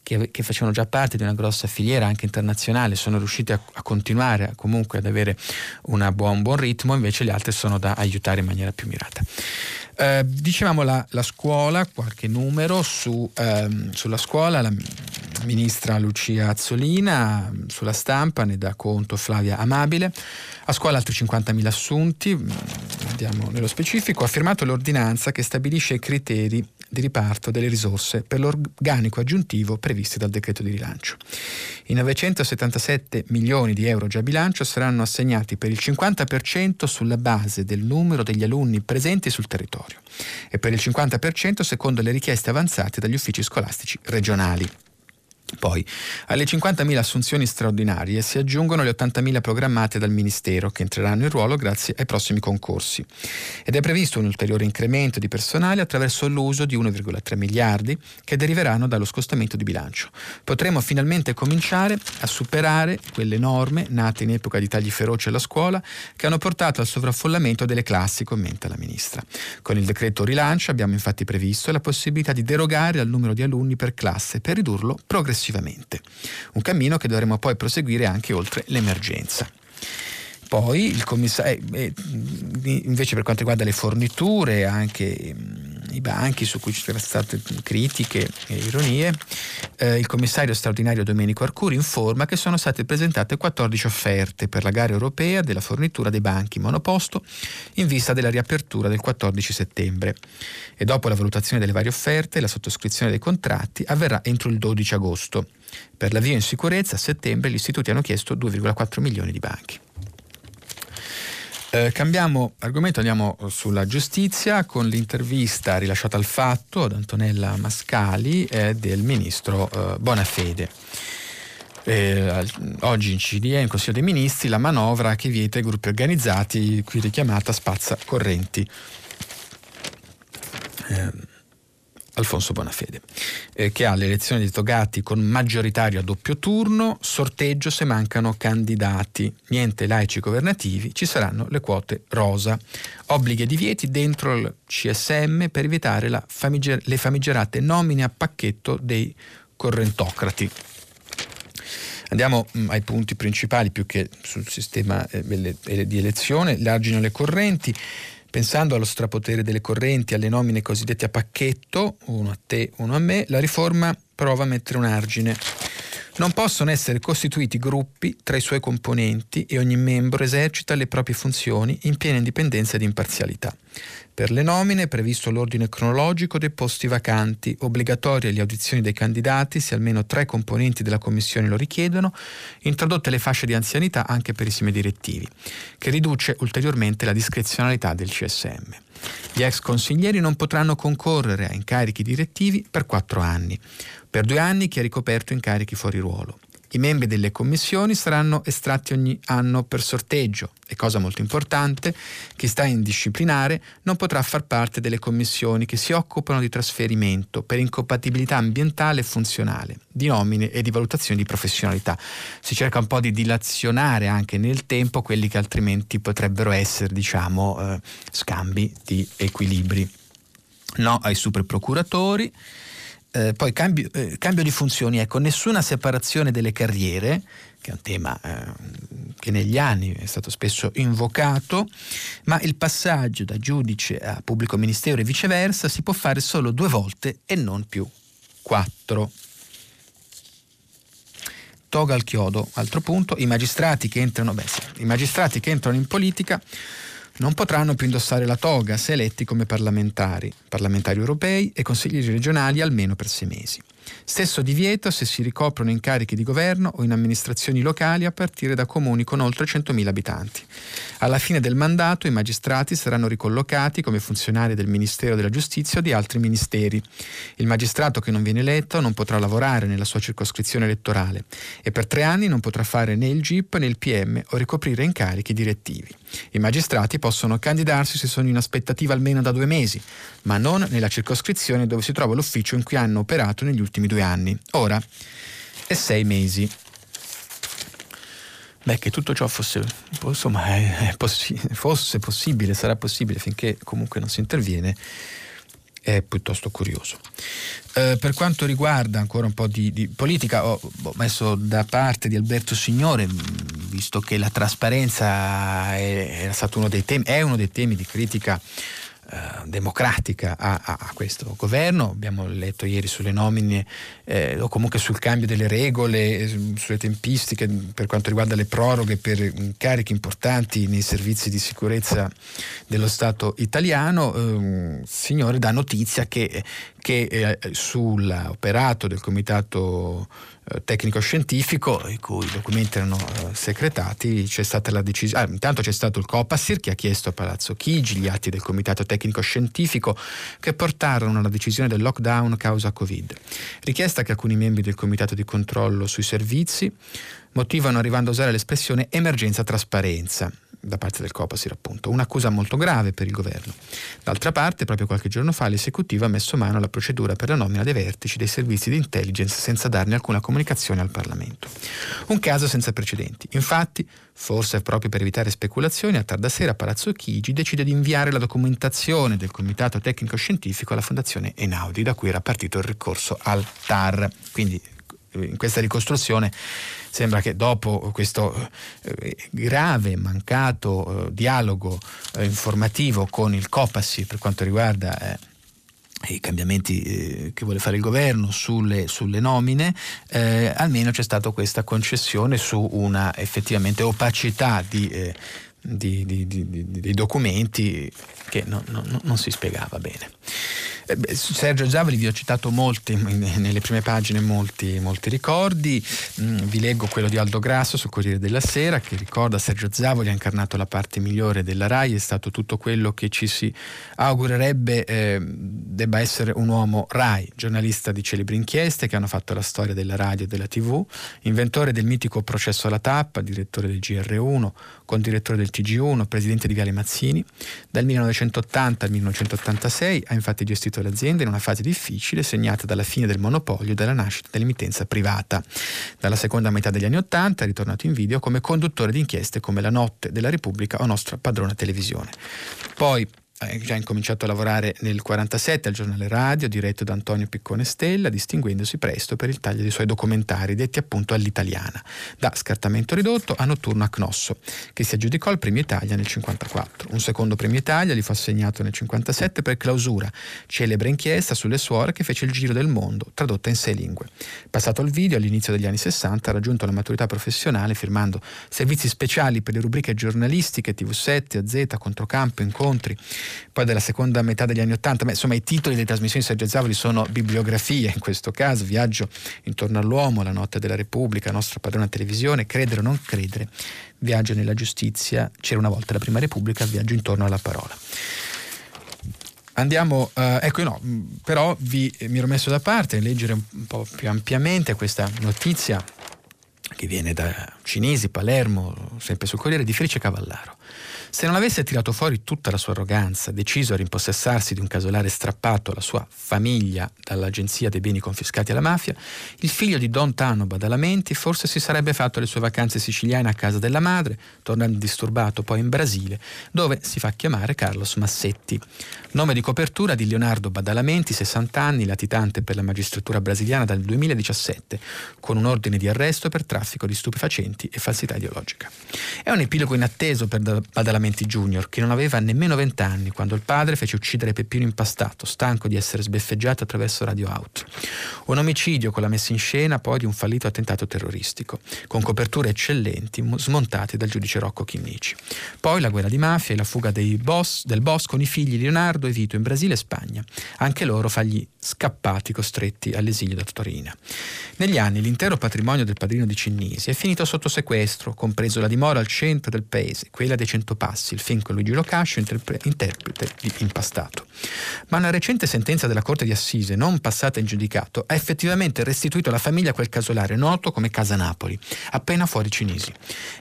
che, che, facevano già parte di una grossa filiera anche internazionale sono riusciti a, a continuare comunque ad avere buon, un buon ritmo, invece le altre sono da aiutare in maniera più mirata. Eh, dicevamo la, la, scuola, qualche numero su, ehm, sulla scuola, la ministra Lucia Azzolina, sulla stampa ne dà conto Flavia Amabile, a scuola altri 50.000 assunti, andiamo nello specifico, ha firmato l'ordinanza che stabilisce i criteri di riparto delle risorse per l'organico aggiuntivo previsti dal decreto di rilancio. I 977 milioni di euro già a bilancio saranno assegnati per il 50% sulla base del numero degli alunni presenti sul territorio e per il 50% secondo le richieste avanzate dagli uffici scolastici regionali. Poi, alle 50.000 assunzioni straordinarie si aggiungono le 80.000 programmate dal Ministero, che entreranno in ruolo grazie ai prossimi concorsi. Ed è previsto un ulteriore incremento di personale attraverso l'uso di 1,3 miliardi che deriveranno dallo scostamento di bilancio. Potremo finalmente cominciare a superare quelle norme nate in epoca di tagli feroci alla scuola che hanno portato al sovraffollamento delle classi, commenta la Ministra. Con il decreto rilancio abbiamo infatti previsto la possibilità di derogare al numero di alunni per classe per ridurlo progressivamente progressivamente. Un cammino che dovremo poi proseguire anche oltre l'emergenza. Poi il commissario, eh, eh, invece per quanto riguarda le forniture, anche mm, i banchi su cui ci sono state critiche e ironie, eh, il commissario straordinario Domenico Arcuri informa che sono state presentate 14 offerte per la gara europea della fornitura dei banchi monoposto in vista della riapertura del 14 settembre e dopo la valutazione delle varie offerte la sottoscrizione dei contratti avverrà entro il 12 agosto. Per l'avvio in sicurezza a settembre gli istituti hanno chiesto 2,4 milioni di banchi. Eh, cambiamo argomento, andiamo sulla giustizia con l'intervista rilasciata al fatto ad Antonella Mascali eh, del ministro eh, Bonafede. Eh, oggi in CDE, in Consiglio dei Ministri, la manovra che vieta i gruppi organizzati, qui richiamata spazza correnti. Alfonso Bonafede, eh, che ha le elezioni di togati con maggioritario a doppio turno, sorteggio se mancano candidati, niente laici governativi, ci saranno le quote rosa, obblighi e divieti dentro il CSM per evitare famiger- le famigerate nomine a pacchetto dei correntocrati. Andiamo mm, ai punti principali più che sul sistema eh, di elezione, l'argino le correnti. Pensando allo strapotere delle correnti, alle nomine cosiddette a pacchetto, uno a te, uno a me, la riforma prova a mettere un argine. Non possono essere costituiti gruppi tra i suoi componenti e ogni membro esercita le proprie funzioni in piena indipendenza ed imparzialità. Per le nomine è previsto l'ordine cronologico dei posti vacanti, obbligatorie le audizioni dei candidati se almeno tre componenti della commissione lo richiedono, introdotte le fasce di anzianità anche per i semi direttivi, che riduce ulteriormente la discrezionalità del CSM. Gli ex consiglieri non potranno concorrere a incarichi direttivi per quattro anni, per due anni chi ha ricoperto incarichi fuori ruolo. I membri delle commissioni saranno estratti ogni anno per sorteggio e cosa molto importante, chi sta in disciplinare non potrà far parte delle commissioni che si occupano di trasferimento per incompatibilità ambientale e funzionale, di nomine e di valutazione di professionalità. Si cerca un po' di dilazionare anche nel tempo quelli che altrimenti potrebbero essere, diciamo, eh, scambi di equilibri. No ai superprocuratori Eh, poi cambio, eh, cambio, di funzioni, ecco, nessuna separazione delle carriere, che è un tema eh, che negli anni è stato spesso invocato, ma il passaggio da giudice a pubblico ministero e viceversa si può fare solo due volte e non più quattro. Toga al chiodo, altro punto, i magistrati che entrano, beh, i magistrati che entrano in politica non potranno più indossare la toga se eletti come parlamentari, parlamentari europei e consiglieri regionali almeno per sei mesi. Stesso divieto se si ricoprono incarichi di governo o in amministrazioni locali a partire da comuni con oltre 100.000 abitanti. Alla fine del mandato i magistrati saranno ricollocati come funzionari del Ministero della Giustizia o di altri ministeri. Il magistrato che non viene eletto non potrà lavorare nella sua circoscrizione elettorale e per tre anni non potrà fare né il GIP né il PM o ricoprire incarichi direttivi. I magistrati possono candidarsi se sono in aspettativa almeno da due mesi, ma non nella circoscrizione dove si trova l'ufficio in cui hanno operato negli ultimi due anni. Ora è sei mesi. Beh, che tutto ciò fosse, insomma, è, è possi- fosse possibile, sarà possibile finché comunque non si interviene, è piuttosto curioso. Eh, per quanto riguarda ancora un po' di, di politica, ho, ho, messo da parte di Alberto Signore, visto che la trasparenza è, è, uno temi, è uno dei temi di critica eh, democratica a, a, a, questo governo. Abbiamo letto ieri sulle nomine eh, o comunque sul cambio delle regole, eh, sulle tempistiche per quanto riguarda le proroghe per incarichi importanti nei servizi di sicurezza dello Stato italiano. Eh, signore dà notizia che, che eh, sull'operato del Comitato eh, tecnico-scientifico, i cui documenti erano eh, secretati, c'è stata la decisione. Ah, intanto c'è stato il Copasir che ha chiesto a Palazzo Chigi gli atti del Comitato tecnico-scientifico che portarono alla decisione del lockdown causa Covid. Richiesta che alcuni membri del Comitato di controllo sui servizi motivano arrivando a usare l'espressione emergenza trasparenza da parte del Copasir appunto, un'accusa molto grave per il governo. D'altra parte, proprio qualche giorno fa l'esecutivo ha messo mano alla procedura per la nomina dei vertici dei servizi di intelligence senza darne alcuna comunicazione al Parlamento. Un caso senza precedenti. Infatti, forse proprio per evitare speculazioni, a tarda sera Palazzo Chigi decide di inviare la documentazione del Comitato Tecnico Scientifico alla Fondazione Enaudi, da cui era partito il ricorso al TAR. Quindi in questa ricostruzione sembra che dopo questo eh, grave mancato eh, dialogo eh, informativo con il Copassi per quanto riguarda i cambiamenti che vuole fare il governo sulle, sulle nomine, almeno c'è stata questa concessione su una effettivamente opacità di, eh, di, di, di documenti che no, no, non si spiegava bene. Eh, Sergio Zavoli vi ho citato molti, nelle prime pagine molti, molti ricordi, mm, vi leggo quello di Aldo Grasso sul Corriere della Sera che ricorda Sergio Zavoli ha incarnato la parte migliore della RAI, è stato tutto quello che ci si augurerebbe eh, debba essere un uomo RAI, giornalista di celebri inchieste che hanno fatto la storia della radio e della tv, inventore del mitico processo alla tappa, direttore del GR1, condirettore del TG1, presidente di Viale Mazzini, dal 1980 al 1986 ha infatti gestito l'azienda in una fase difficile segnata dalla fine del monopolio e dalla nascita dell'emittenza privata. Dalla seconda metà degli anni Ottanta è ritornato in video come conduttore di inchieste come La Notte della Repubblica o Nostra Padrona Televisione. Poi ha già incominciato a lavorare nel 1947 al giornale radio diretto da Antonio Piccone Stella, distinguendosi presto per il taglio dei suoi documentari, detti appunto all'italiana, da Scartamento ridotto a Notturno a Cnosso, che si aggiudicò il premio Italia nel 1954. Un secondo premio Italia gli fu assegnato nel 1957 per Clausura, celebre inchiesta sulle suore che fece il giro del mondo, tradotta in sei lingue. Passato il video, all'inizio degli anni 60 ha raggiunto la maturità professionale firmando servizi speciali per le rubriche giornalistiche TV7, AZ, Controcampo, Incontri, poi della seconda metà degli anni Ottanta, ma insomma i titoli delle trasmissioni di Sergio Zavoli sono bibliografie in questo caso, Viaggio intorno all'uomo, La notte della Repubblica, Nostra padrona televisione, Credere o non credere, Viaggio nella giustizia, C'era una volta la Prima Repubblica, Viaggio intorno alla parola. Andiamo, uh, ecco no, però vi, mi ero messo da parte a leggere un po' più ampiamente questa notizia che viene da Cinesi, Palermo, sempre sul Corriere, di Felice Cavallaro. Se non avesse tirato fuori tutta la sua arroganza, deciso a rimpossessarsi di un casolare strappato alla sua famiglia dall'agenzia dei beni confiscati alla mafia, il figlio di Don Tano Badalamenti forse si sarebbe fatto le sue vacanze siciliane a casa della madre, tornando disturbato poi in Brasile, dove si fa chiamare Carlos Massetti. Nome di copertura di Leonardo Badalamenti, 60 anni, latitante per la magistratura brasiliana dal 2017, con un ordine di arresto per traffico di stupefacenti e falsità ideologica. È un epilogo inatteso per Badalamenti Junior, che non aveva nemmeno 20 anni quando il padre fece uccidere Peppino Impastato, stanco di essere sbeffeggiato attraverso Radio Out. Un omicidio con la messa in scena poi di un fallito attentato terroristico, con coperture eccellenti smontate dal giudice Rocco Chinnici. Poi la guerra di mafia e la fuga boss, del boss con i figli Leonardo e Vito in Brasile e Spagna, anche loro fagli scappati costretti all'esilio da Torino. Negli anni l'intero patrimonio del padrino di Cinnisi è finito sotto sequestro, compreso la dimora al centro del paese, quella dei Cento Passi, il film con Luigi Locascio, interpre- interprete di Impastato. Ma una recente sentenza della Corte di Assise, non passata in giudicato, ha effettivamente restituito alla famiglia quel casolare noto come Casa Napoli, appena fuori Cinisi.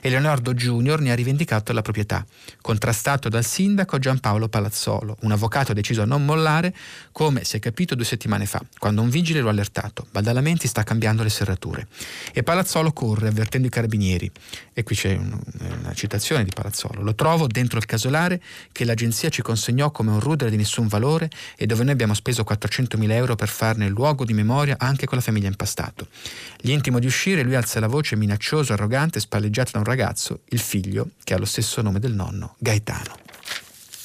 E Leonardo Junior ne ha rivendicato la proprietà, contrastato dal sindaco Giampaolo Palazzolo, un avvocato deciso a non mollare, come si è capito due settimane fa, quando un vigile lo ha allertato. Baldalamenti sta cambiando le serrature. E Palazzolo corre, avvertendo i carabinieri. E qui c'è un, una citazione di Palazzolo. Lo trovo dentro il casolare che l'agenzia ci consegnò come un rudere di nessun valore e dove noi abbiamo speso 400.000 euro per farne il luogo di memoria anche con la famiglia impastato. Gli intimo di uscire, lui alza la voce minaccioso, arrogante, spalleggiato da un ragazzo, il figlio, che ha lo stesso nome del nonno, Gaetano.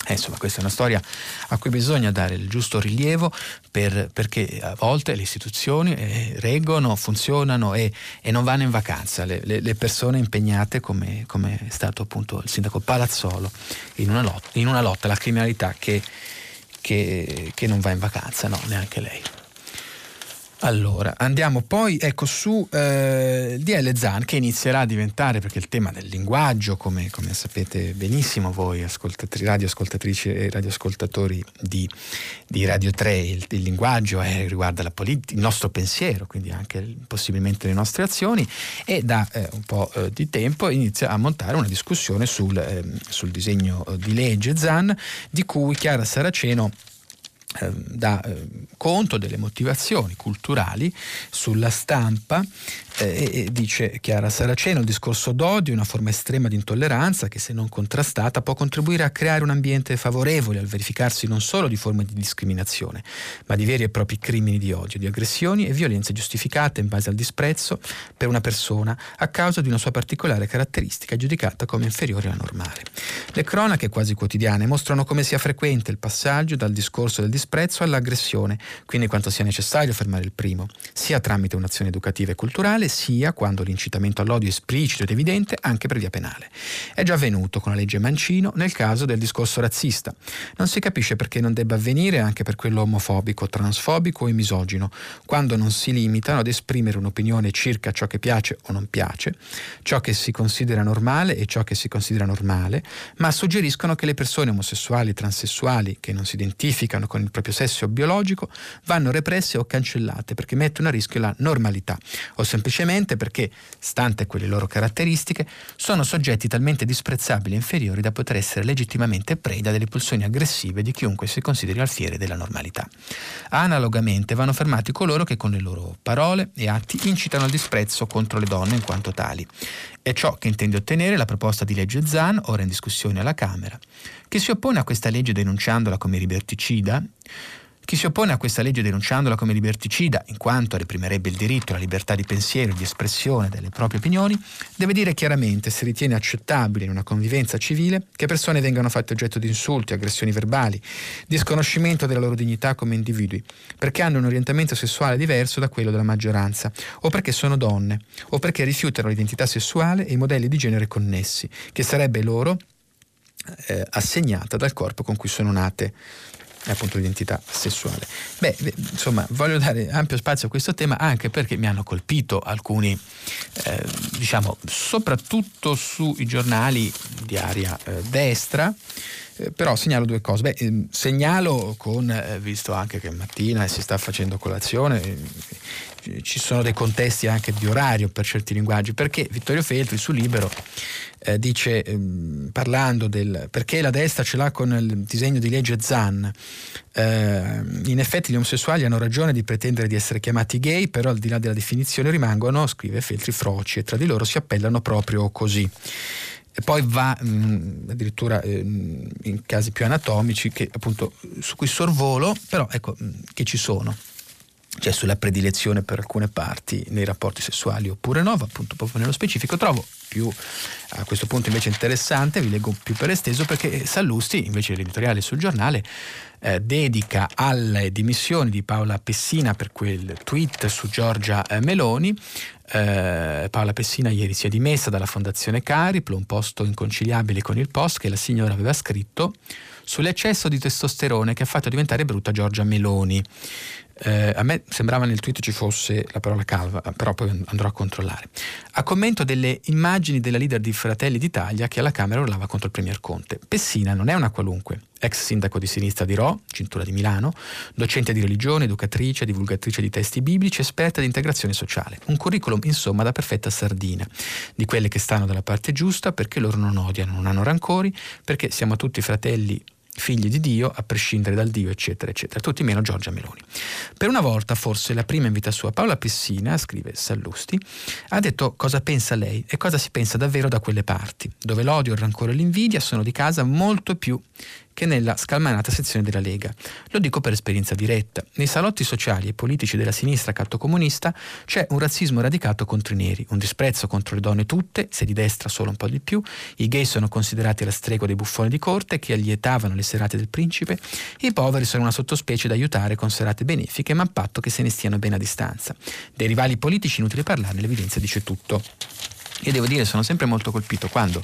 Eh, insomma, questa è una storia a cui bisogna dare il giusto rilievo per, perché a volte le istituzioni eh, reggono, funzionano e, e, non vanno in vacanza. Le, le, le persone impegnate, come, come, è stato appunto il sindaco Palazzolo, in una lotta, in una lotta alla criminalità che, che, che non va in vacanza, no, neanche lei. Allora, andiamo poi ecco, su eh, DL Zan che inizierà a diventare, perché il tema del linguaggio, come, come sapete benissimo voi ascoltatrici, radioascoltatrici e radioascoltatori di, di Radio 3, il, il linguaggio è, riguarda polit- il nostro pensiero, quindi anche possibilmente le nostre azioni e da eh, un po' eh, di tempo inizia a montare una discussione sul, ehm, sul disegno di legge Zan di cui Chiara Saraceno dà eh, conto delle motivazioni culturali sulla stampa eh, e dice Chiara Saraceno il discorso d'odio è una forma estrema di intolleranza che se non contrastata può contribuire a creare un ambiente favorevole al verificarsi non solo di forme di discriminazione ma di veri e propri crimini di odio, di aggressioni e violenze giustificate in base al disprezzo per una persona a causa di una sua particolare caratteristica giudicata come inferiore alla normale. Le cronache quasi quotidiane mostrano come sia frequente il passaggio dal discorso del disprezzo disprezzo all'aggressione, quindi quanto sia necessario fermare il primo, sia tramite un'azione educativa e culturale, sia quando l'incitamento all'odio è esplicito ed evidente anche per via penale. È già avvenuto con la legge Mancino nel caso del discorso razzista. Non si capisce perché non debba avvenire anche per quello omofobico, transfobico e misogino, quando non si limitano ad esprimere un'opinione circa ciò che piace o non piace, ciò che si considera normale e ciò che si considera normale, ma suggeriscono che le persone omosessuali e transessuali che non si identificano con il proprio sesso biologico vanno represse o cancellate perché mettono a rischio la normalità o semplicemente perché, stante quelle loro caratteristiche, sono soggetti talmente disprezzabili e inferiori da poter essere legittimamente preda delle pulsioni aggressive di chiunque si consideri alfiere della normalità. Analogamente vanno fermati coloro che con le loro parole e atti incitano al disprezzo contro le donne in quanto tali. È ciò che intende ottenere la proposta di legge Zan, ora in discussione alla Camera, che si oppone a questa legge denunciandola come liberticida chi si oppone a questa legge denunciandola come liberticida, in quanto reprimerebbe il diritto alla libertà di pensiero e di espressione delle proprie opinioni, deve dire chiaramente se ritiene accettabile in una convivenza civile che persone vengano fatte oggetto di insulti, aggressioni verbali, di sconoscimento della loro dignità come individui, perché hanno un orientamento sessuale diverso da quello della maggioranza, o perché sono donne, o perché rifiutano l'identità sessuale e i modelli di genere connessi, che sarebbe loro eh, assegnata dal corpo con cui sono nate appunto l'identità sessuale. Beh, insomma, voglio dare ampio spazio a questo tema anche perché mi hanno colpito alcuni, eh, diciamo, soprattutto sui giornali di area eh, destra. Eh, però segnalo due cose. Beh, ehm, segnalo con, eh, visto anche che mattina si sta facendo colazione, ci sono dei contesti anche di orario per certi linguaggi, perché Vittorio Feltri su Libero eh, dice, ehm, parlando del perché la destra ce l'ha con il disegno di legge Zan, eh, in effetti gli omosessuali hanno ragione di pretendere di essere chiamati gay, però al di là della definizione rimangono, scrive Feltri, froci e tra di loro si appellano proprio così. E poi va mh, mm, addirittura eh, in casi più anatomici che appunto su cui sorvolo, però ecco mh, mm, che ci sono cioè sulla predilezione per alcune parti nei rapporti sessuali oppure no, appunto proprio nello specifico, trovo più a questo punto invece interessante, vi leggo più per esteso perché Sallusti, invece l'editoriale sul giornale, eh, dedica alle dimissioni di Paola Pessina per quel tweet su Giorgia eh, Meloni. Eh, Paola Pessina ieri si è dimessa dalla Fondazione Cariplo, un posto inconciliabile con il post che la signora aveva scritto sull'eccesso di testosterone che ha fatto diventare brutta Giorgia Meloni. Eh, a me sembrava nel tweet ci fosse la parola calva, però poi andrò a controllare. A commento delle immagini della leader di Fratelli d'Italia che alla Camera urlava contro il Premier Conte. Pessina non è una qualunque, ex sindaco di sinistra di Rho, cintura di Milano, docente di religione, educatrice, divulgatrice di testi biblici, esperta di integrazione sociale. Un curriculum insomma da perfetta sardina, di quelle che stanno dalla parte giusta perché loro non odiano, non hanno rancori, perché siamo tutti fratelli figli di Dio, a prescindere dal Dio, eccetera, eccetera. Tutti meno Giorgia Meloni. Per una volta, forse la prima in vita sua, Paola Pessina, scrive Sallusti, ha detto cosa pensa lei e cosa si pensa davvero da quelle parti, dove l'odio, il rancore e l'invidia sono di casa molto più che nella scalmanata sezione della Lega. Lo dico per esperienza diretta. Nei salotti sociali e politici della sinistra cattocomunista c'è un razzismo radicato contro i neri, un disprezzo contro le donne tutte, se di destra solo un po' di più, i gay sono considerati la stregua dei buffoni di corte che allietavano le serate del principe, i poveri sono una sottospecie da aiutare con serate benefiche, ma a patto che se ne stiano bene a distanza. Dei rivali politici inutile parlarne, l'evidenza dice tutto. Io devo dire sono sempre molto colpito quando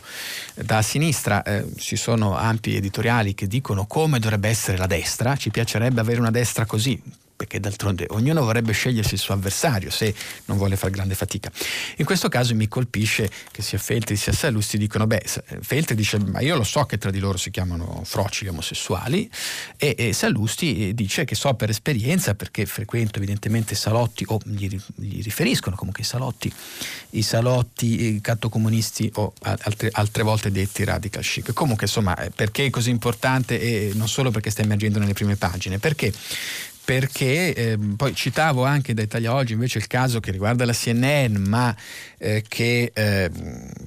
da sinistra eh, ci sono ampi editoriali che dicono come dovrebbe essere la destra, ci piacerebbe avere una destra così, perché d'altronde ognuno vorrebbe scegliersi il suo avversario se non vuole fare grande fatica. In questo caso mi colpisce che sia Feltri sia Sallusti dicono, beh, Feltri dice, ma io lo so che tra di loro si chiamano froci omosessuali e, e Sallusti dice che so per esperienza perché frequento evidentemente salotti o gli, gli riferiscono comunque i salotti, i salotti i cattocomunisti o altre, altre volte detti radical chic. Comunque insomma perché è così importante e non solo perché sta emergendo nelle prime pagine, perché perché eh, poi citavo anche da Italia Oggi invece il caso che riguarda la CNN, ma eh, che eh,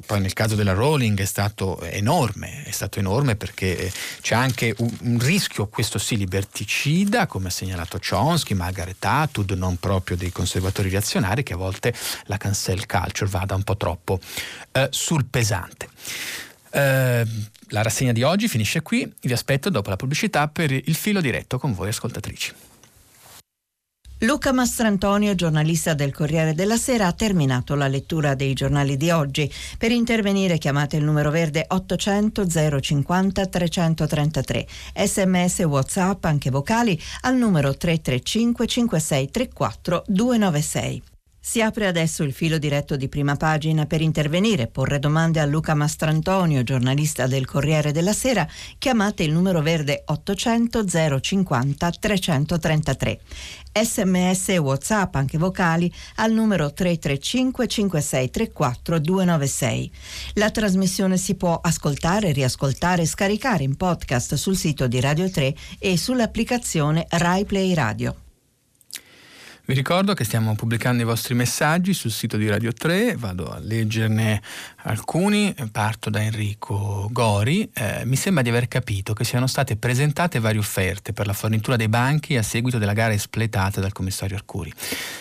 poi nel caso della Rowling è stato enorme, è stato enorme perché eh, c'è anche un, un, rischio, questo sì, liberticida, come ha segnalato Chomsky, Margaret Atwood, non proprio dei conservatori reazionari, che a volte la cancel culture vada un po' troppo eh, sul pesante. Uh, la rassegna di oggi finisce qui, vi aspetto dopo la pubblicità per il filo diretto con voi ascoltatrici. Luca Mastrantonio, giornalista del Corriere della Sera, ha terminato la lettura dei giornali di oggi. Per intervenire chiamate il numero verde 800 050 333. Sms WhatsApp, anche vocali, al numero 335 5634 296. Si apre adesso il filo diretto di prima pagina per intervenire, porre domande a Luca Mastrantonio, giornalista del Corriere della Sera. Chiamate il numero verde 800 050 333. Sms e WhatsApp, anche vocali, al numero 335 5634 296. La trasmissione si può ascoltare, riascoltare e scaricare in podcast sul sito di Radio 3 e sull'applicazione Rai Play Radio. Vi ricordo che stiamo pubblicando i vostri messaggi sul sito di Radio 3, vado a leggerne alcuni, parto da Enrico Gori. Eh, mi sembra di aver capito che siano state presentate varie offerte per la fornitura dei banchi a seguito della gara espletata dal commissario Arcuri.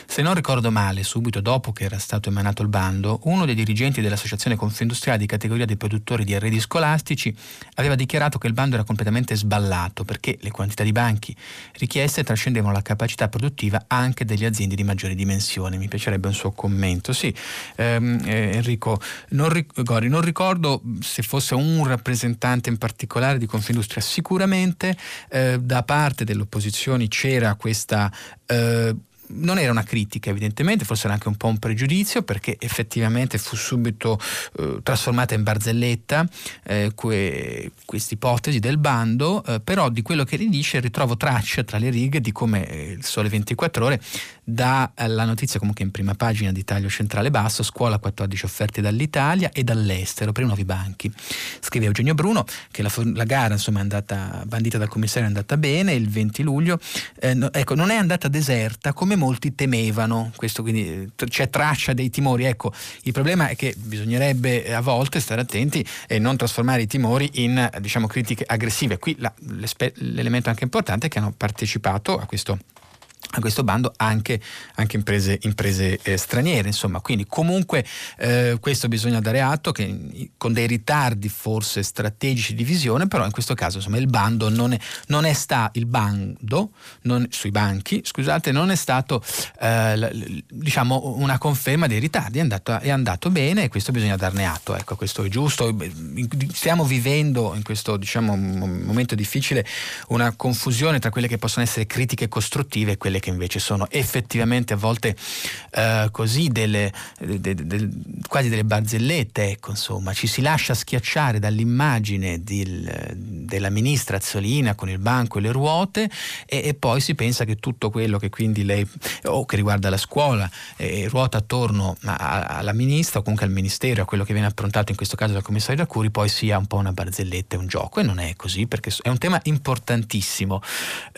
Se non ricordo male, subito dopo che era stato emanato il bando, uno dei dirigenti dell'Associazione Confindustriale di categoria dei produttori di arredi scolastici aveva dichiarato che il bando era completamente sballato perché le quantità di banchi richieste trascendevano la capacità produttiva anche degli aziende di maggiori dimensioni. Mi piacerebbe un suo commento. Sì, ehm, eh, Enrico, non, Gori, non ricordo se fosse un rappresentante in particolare di Confindustria, sicuramente eh, da parte delle opposizioni c'era questa... Eh, non era una critica evidentemente, forse era anche un po' un pregiudizio perché effettivamente fu subito eh, trasformata in barzelletta eh, que, questa ipotesi del bando, eh, però di quello che dice ritrovo traccia tra le righe di come eh, il Sole 24 ore dà eh, notizia comunque in prima pagina di taglio centrale basso, scuola 14 offerte dall'Italia e dall'estero per i nuovi banchi. Scrive Eugenio Bruno che la, la gara insomma, è andata bandita dal commissario è andata bene il 20 luglio, eh, no, ecco non è andata deserta come molti temevano, questo quindi eh, c'è traccia dei timori, ecco il problema è che bisognerebbe eh, a volte stare attenti e non trasformare i timori in diciamo critiche aggressive, qui la, l'elemento anche importante è che hanno partecipato a questo a questo bando anche, anche imprese, imprese eh, straniere. Insomma, quindi comunque eh, questo bisogna dare atto che con dei ritardi forse strategici di visione, però in questo caso insomma, il bando non è, non è stato il bando non, sui banchi, scusate, non è stato eh, diciamo una conferma dei ritardi, è andato, è andato, bene e questo bisogna darne atto. Ecco, questo è giusto. Stiamo vivendo in questo diciamo, momento difficile una confusione tra quelle che possono essere critiche costruttive e quelle che invece sono effettivamente a volte eh, così delle, de, de, de, quasi delle barzellette, ecco, insomma, ci si lascia schiacciare dall'immagine di, della ministra Azzolina con il banco e le ruote e, e, poi si pensa che tutto quello che quindi lei, o che riguarda la scuola, eh, ruota attorno a, a, alla ministra o comunque al ministero, a quello che viene approntato in questo caso dal commissario Arcuri, poi sia un po' una barzelletta, un gioco. E non è così perché è un tema importantissimo.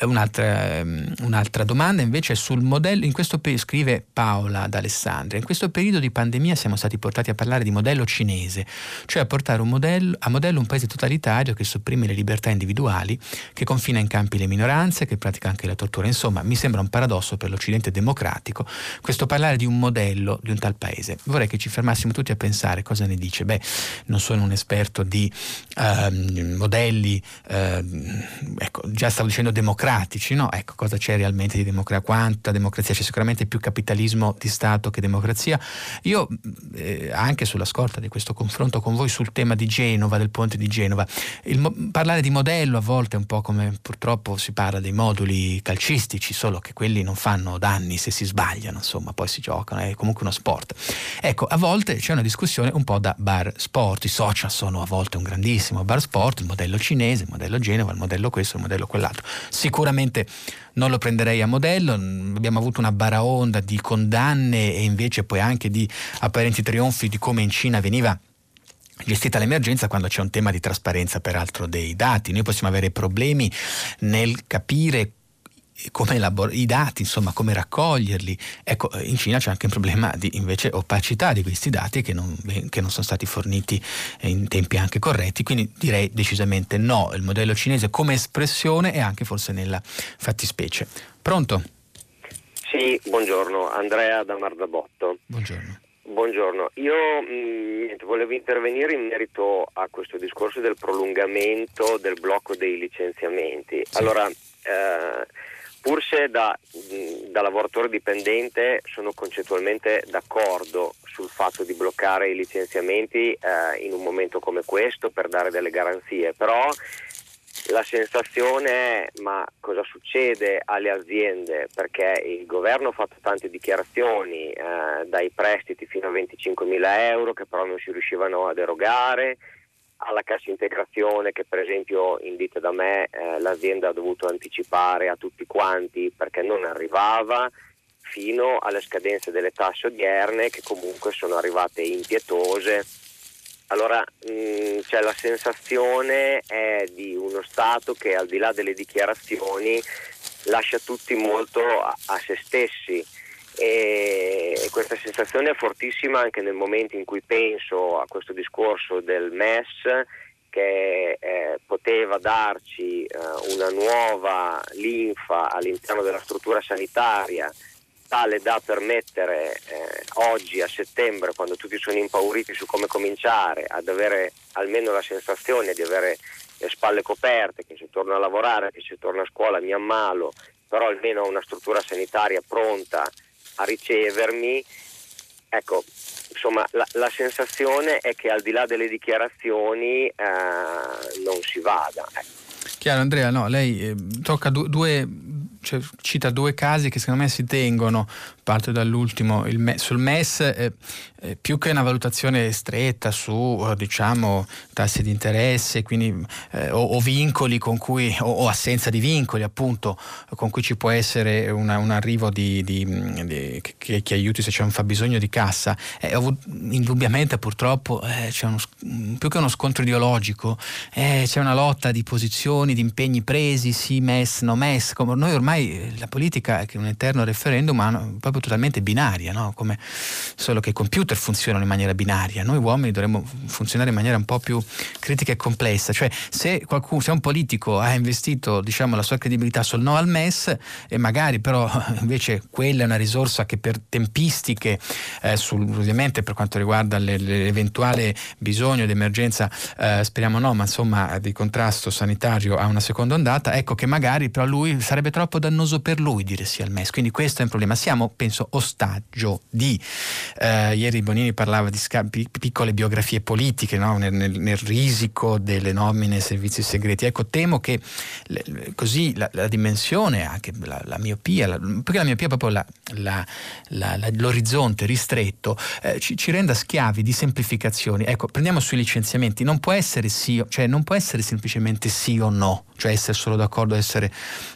Un'altra, un'altra domanda domanda invece sul modello, in questo periodo, scrive Paola d'Alessandria, in questo periodo di pandemia siamo stati portati a parlare di modello cinese, cioè a portare modello, a modello un paese totalitario che sopprime le libertà individuali, che confina in campi le minoranze, che pratica anche la tortura. Insomma, mi sembra un paradosso per l'Occidente democratico questo parlare di un modello di un tal paese. Vorrei che ci fermassimo tutti a pensare cosa ne dice. Beh, non sono un esperto di uh, modelli, uh, ecco, già stavo dicendo democratici, no? Ecco, cosa c'è realmente di democrazia? Democrazia, quanta democrazia, c'è sicuramente più capitalismo di Stato che democrazia. Io eh, anche sulla scorta di questo confronto con voi sul tema di Genova, del ponte di Genova, il, parlare di modello a volte è un po' come purtroppo si parla dei moduli calcistici, solo che quelli non fanno danni se si sbagliano, insomma, poi si giocano, è comunque uno sport. Ecco, a volte c'è una discussione un po' da bar sport, i social sono a volte un grandissimo bar sport, il modello cinese, il modello Genova, il modello questo, il modello quell'altro. Sicuramente non lo prenderei a modello, abbiamo avuto una baraonda di condanne e invece poi anche di apparenti trionfi di come in Cina veniva gestita l'emergenza quando c'è un tema di trasparenza peraltro dei dati. Noi possiamo avere problemi nel capire come elabor- i dati, insomma, come raccoglierli. Ecco, in Cina c'è anche un problema di invece opacità di questi dati che non, che non, sono stati forniti in tempi anche corretti, quindi direi decisamente no, il modello cinese come espressione e anche forse nella fattispecie. Pronto? Sì, buongiorno, Andrea da Marzabotto. Buongiorno. Buongiorno, io mh, mm, volevo intervenire in merito a questo discorso del prolungamento del blocco dei licenziamenti. Sì. Allora, eh, pur se da, da, lavoratore dipendente sono concettualmente d'accordo sul fatto di bloccare i licenziamenti eh, in un momento come questo per dare delle garanzie, però la sensazione è ma cosa succede alle aziende? Perché il governo ha fatto tante dichiarazioni eh, dai prestiti fino a 25 mila euro che però non si riuscivano ad erogare alla cassa integrazione che per esempio indita da me eh, l'azienda ha dovuto anticipare a tutti quanti perché non arrivava fino alle scadenze delle tasse odierne che comunque sono arrivate impietose. Allora mh, mm, c'è la sensazione è di uno Stato che al di là delle dichiarazioni lascia tutti molto a, a se stessi e questa sensazione è fortissima anche nel momento in cui penso a questo discorso del MES che eh, poteva darci eh, una nuova linfa all'interno della struttura sanitaria tale da permettere eh, oggi a settembre, quando tutti sono impauriti su come cominciare, ad avere almeno la sensazione di avere le spalle coperte, che si torna a lavorare, che si torna a scuola, mi ammalo, però almeno una struttura sanitaria pronta a ricevermi, ecco, insomma, la, la, sensazione è che al di là delle dichiarazioni eh, non si vada. Ecco. Chiaro Andrea, no, lei eh, tocca du- due cioè, cita due casi che secondo me si tengono, parto dall'ultimo, me, sul MES, eh, eh, più che una valutazione stretta su eh, diciamo, tassi di interesse quindi, eh, o, o, vincoli cui, o, o, assenza di vincoli appunto, con cui ci può essere una, un arrivo di, di, di, che, che, aiuti se c'è un fabbisogno di cassa, eh, indubbiamente purtroppo eh, c'è uno, più che uno scontro ideologico, c'è una lotta di posizioni, di impegni presi, sì MES, no MES, come noi ormai la politica è un eterno referendum, ma proprio totalmente binaria, no? come solo che i computer computer funzionano in maniera binaria, noi uomini dovremmo funzionare in maniera un po' più critica e complessa, cioè se, qualcuno, se un politico ha investito diciamo, la sua credibilità sul no al MES e magari però invece quella è una risorsa che per tempistiche, eh, sul, ovviamente per quanto riguarda le, l'eventuale bisogno di emergenza, eh, speriamo no, ma insomma di contrasto sanitario a una seconda ondata, ecco che magari però lui sarebbe troppo dannoso per lui dire sì al MES, quindi questo è un problema. Siamo, penso, ostaggio di, eh, ieri Bonini parlava di scampi, piccole biografie politiche no? nel, nel, nel, risico delle nomine ai servizi segreti. Ecco, temo che le, così la, la, dimensione, anche la, la miopia, la, perché la miopia è proprio l'orizzonte ristretto, eh, ci, ci, renda schiavi di semplificazioni. Ecco, prendiamo sui licenziamenti, non può essere sì, cioè non può essere semplicemente sì o no, cioè essere solo d'accordo o essere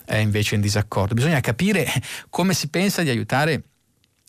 eh, invece in disaccordo. Bisogna capire come si pensa di aiutare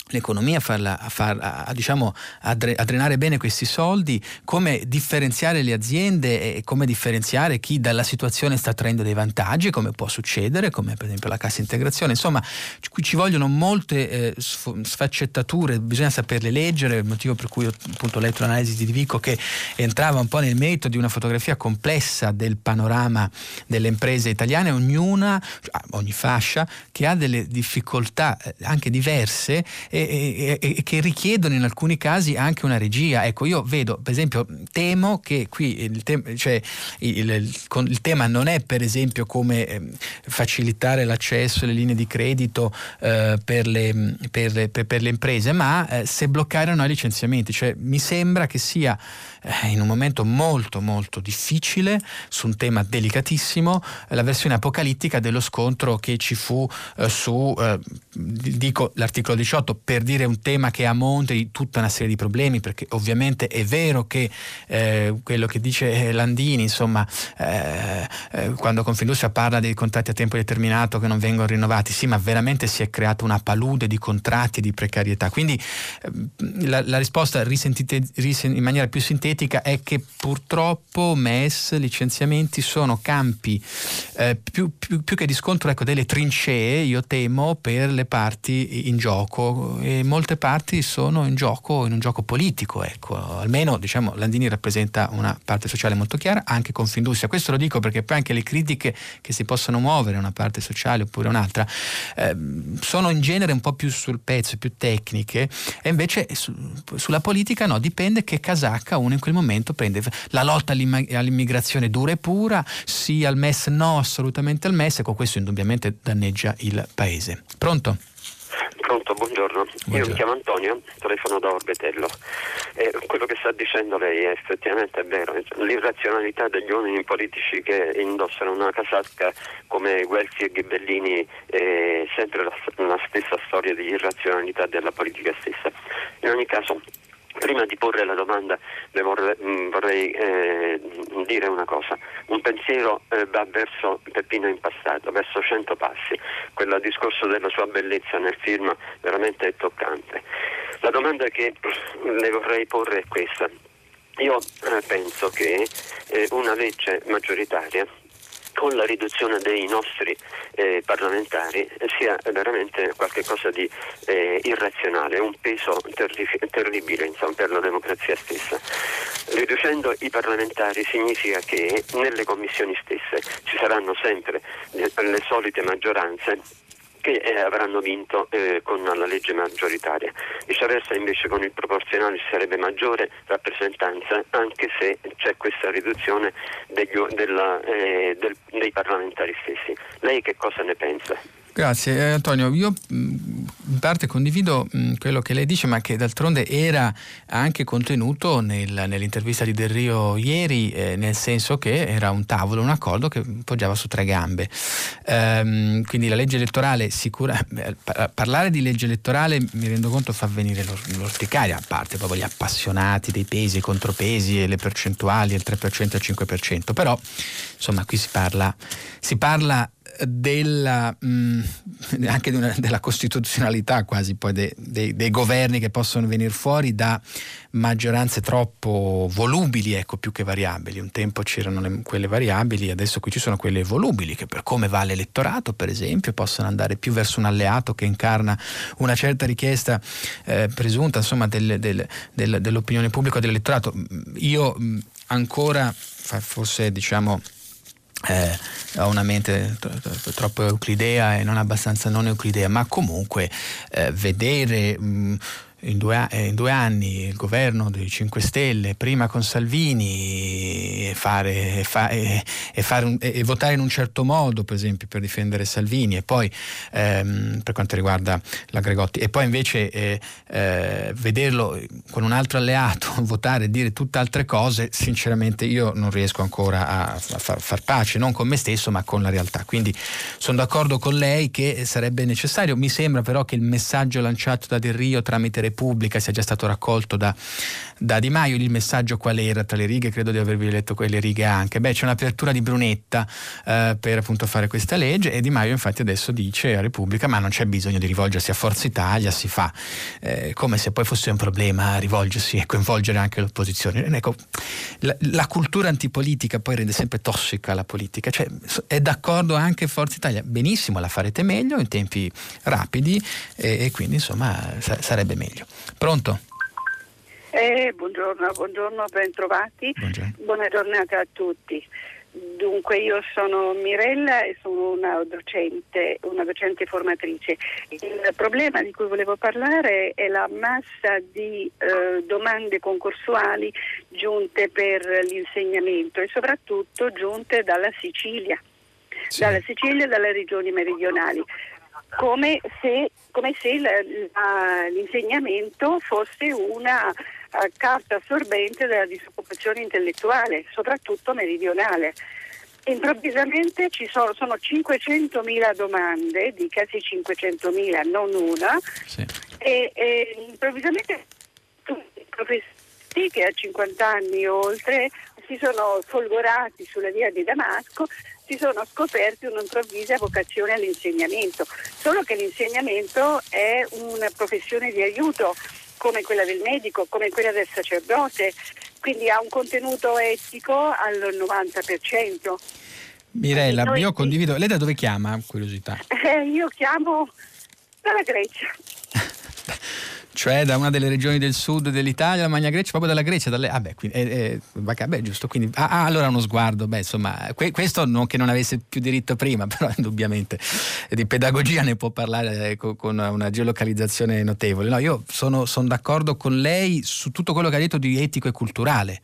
l'economia, a, farla, a, far, a, diciamo, a, drenare bene questi soldi, come differenziare le aziende e come differenziare chi dalla situazione sta traendo dei vantaggi, come può succedere, come per esempio la cassa integrazione. Insomma, qui ci vogliono molte eh, sfaccettature, bisogna saperle leggere, il motivo per cui ho appunto letto l'analisi di Vico che entrava un po' nel merito di una fotografia complessa del panorama delle imprese italiane, ognuna, ogni fascia, che ha delle difficoltà eh, anche diverse e, e, e, che richiedono in alcuni casi anche una regia. Ecco, io vedo, per esempio, temo che qui il, te- cioè, il, il, tema non è per esempio come eh, facilitare l'accesso alle linee di credito eh, per, le, per, per, per, le, imprese, ma eh, se bloccare no licenziamenti. Cioè, mi sembra che sia eh, in un momento molto molto difficile su un tema delicatissimo la versione apocalittica dello scontro che ci fu eh, su, eh, dico l'articolo 18 per dire un tema che ha a monte di tutta una serie di problemi perché ovviamente è vero che eh, quello che dice Landini insomma eh, eh, quando Confindustria parla dei contratti a tempo determinato che non vengono rinnovati sì ma veramente si è creata una palude di contratti di precarietà. Quindi la, la risposta risentite, risen, in maniera più sintetica sintetica è che purtroppo MES, licenziamenti sono campi eh, più, più, più, che di scontro ecco, delle trincee, io temo, per le parti in gioco e molte parti sono in gioco in un gioco politico, ecco. almeno diciamo Landini rappresenta una parte sociale molto chiara, anche Confindustria. Questo lo dico perché poi anche le critiche che si possono muovere una parte sociale oppure un'altra eh, sono in genere un po' più sul pezzo, più tecniche e invece su, sulla politica no, dipende che casacca uno in quel momento prende la lotta all'immigrazione dura e pura, sì al MES, no assolutamente al MES, e con questo indubbiamente danneggia il paese. Pronto? Pronto, buongiorno. buongiorno. Io mi chiamo Antonio, telefono da Orbetello. E quello che sta dicendo lei è effettivamente vero. L'irrazionalità degli uomini politici che indossano una casacca come Guelfi e Ghibellini è sempre la, la stessa storia di irrazionalità della politica stessa. In ogni caso Prima di porre la domanda vorrei, mm, vorrei eh, dire una cosa, un pensiero eh, va verso Peppino Impastato, verso cento passi, quel discorso della sua bellezza nel film veramente è toccante. La domanda che le vorrei porre è questa, io eh, penso che eh, una legge maggioritaria con la riduzione dei nostri eh, parlamentari sia veramente qualcosa di eh, irrazionale, un peso terri- terribile insomma, per la democrazia stessa. Riducendo i parlamentari significa che nelle commissioni stesse ci saranno sempre le, le solite maggioranze che eh, avranno vinto eh, con la legge maggioritaria. Viceversa invece con il proporzionale ci sarebbe maggiore rappresentanza anche se c'è questa riduzione degli, della, eh, del, dei parlamentari stessi. Lei che cosa ne pensa? Grazie eh, Antonio, io mh, mm, in parte condivido mh, quello che lei dice, ma che d'altronde era anche contenuto nel, nell'intervista di Del Rio ieri, eh, nel senso che era un tavolo, un accordo che poggiava su tre gambe. Ehm, quindi la legge elettorale sicura, eh, parlare di legge elettorale mi rendo conto fa venire l'orticaria, a parte proprio gli appassionati dei pesi, i contropesi e le percentuali, il 3% e il 5%, però insomma qui si parla, si parla della, mh, mm, anche una, della costituzionalità quasi poi de, de, dei governi che possono venire fuori da maggioranze troppo volubili, ecco, più che variabili. Un tempo c'erano le, quelle variabili, adesso qui ci sono quelle volubili che per come va l'elettorato, per esempio, possono andare più verso un alleato che incarna una certa richiesta eh, presunta insomma, del, del, del, dell'opinione pubblica dell'elettorato. Io mh, ancora, forse diciamo eh, ho una mente troppo euclidea e non abbastanza non euclidea, ma comunque eh, vedere mh, in due, eh, in due, anni il governo dei 5 Stelle, prima con Salvini, e, fare, e, fa, e, un, e, votare in un certo modo, per esempio, per difendere Salvini, e poi ehm, per quanto riguarda la Gregotti, e poi invece eh, eh, vederlo con un altro alleato, votare e dire tutte altre cose, sinceramente io non riesco ancora a, a far, far pace, non con me stesso, ma con la realtà. Quindi sono d'accordo con lei che sarebbe necessario, mi sembra però che il messaggio lanciato da Del Rio tramite Repubblica sia già stato raccolto da, da, Di Maio. Il messaggio qual era tra le righe? Credo di avervi letto quelle righe anche. Beh, c'è un'apertura di Brunetta eh, per appunto fare questa legge e Di Maio infatti adesso dice a Repubblica ma non c'è bisogno di rivolgersi a Forza Italia, si fa eh, come se poi fosse un problema rivolgersi e coinvolgere anche l'opposizione. Ecco, la, la, cultura antipolitica poi rende sempre tossica la politica, cioè è d'accordo anche Forza Italia, benissimo, la farete meglio in tempi rapidi e, e quindi insomma sa, sarebbe meglio. Pronto? Eh, buongiorno, buongiorno, ben trovati. Buongiorno. Buona giornata a tutti. Dunque io sono Mirella e sono una docente, una docente formatrice. Il problema di cui volevo parlare è la massa di eh, domande concorsuali giunte per l'insegnamento e soprattutto giunte dalla Sicilia, sì. dalla Sicilia e dalle regioni meridionali come se, come se la, la, l'insegnamento fosse una uh, carta assorbente della disoccupazione intellettuale, soprattutto meridionale. Improvvisamente ci sono, sono 500.000 domande, di casi 500.000, non una, sì. e, e improvvisamente tutti i professori che a 50 anni o oltre si sono folgorati sulla via di Damasco si sono scoperti un'improvvisa vocazione all'insegnamento, solo che l'insegnamento è una professione di aiuto come quella del medico, come quella del sacerdote, quindi ha un contenuto etico al 90%. Mirella, noi, io condivido. Lei da dove chiama? Curiosità. Eh, io chiamo dalla Grecia. cioè da una delle regioni del sud dell'Italia, la Magna Grecia, proprio dalla Grecia. Dalle, ah beh, quindi, eh, eh, beh, giusto, quindi, ah, ah, allora uno sguardo, beh, insomma, que, questo non che non avesse più diritto prima, però indubbiamente di pedagogia ne può parlare eh, con, una geolocalizzazione notevole. No, io sono, sono, d'accordo con lei su tutto quello che ha detto di etico e culturale,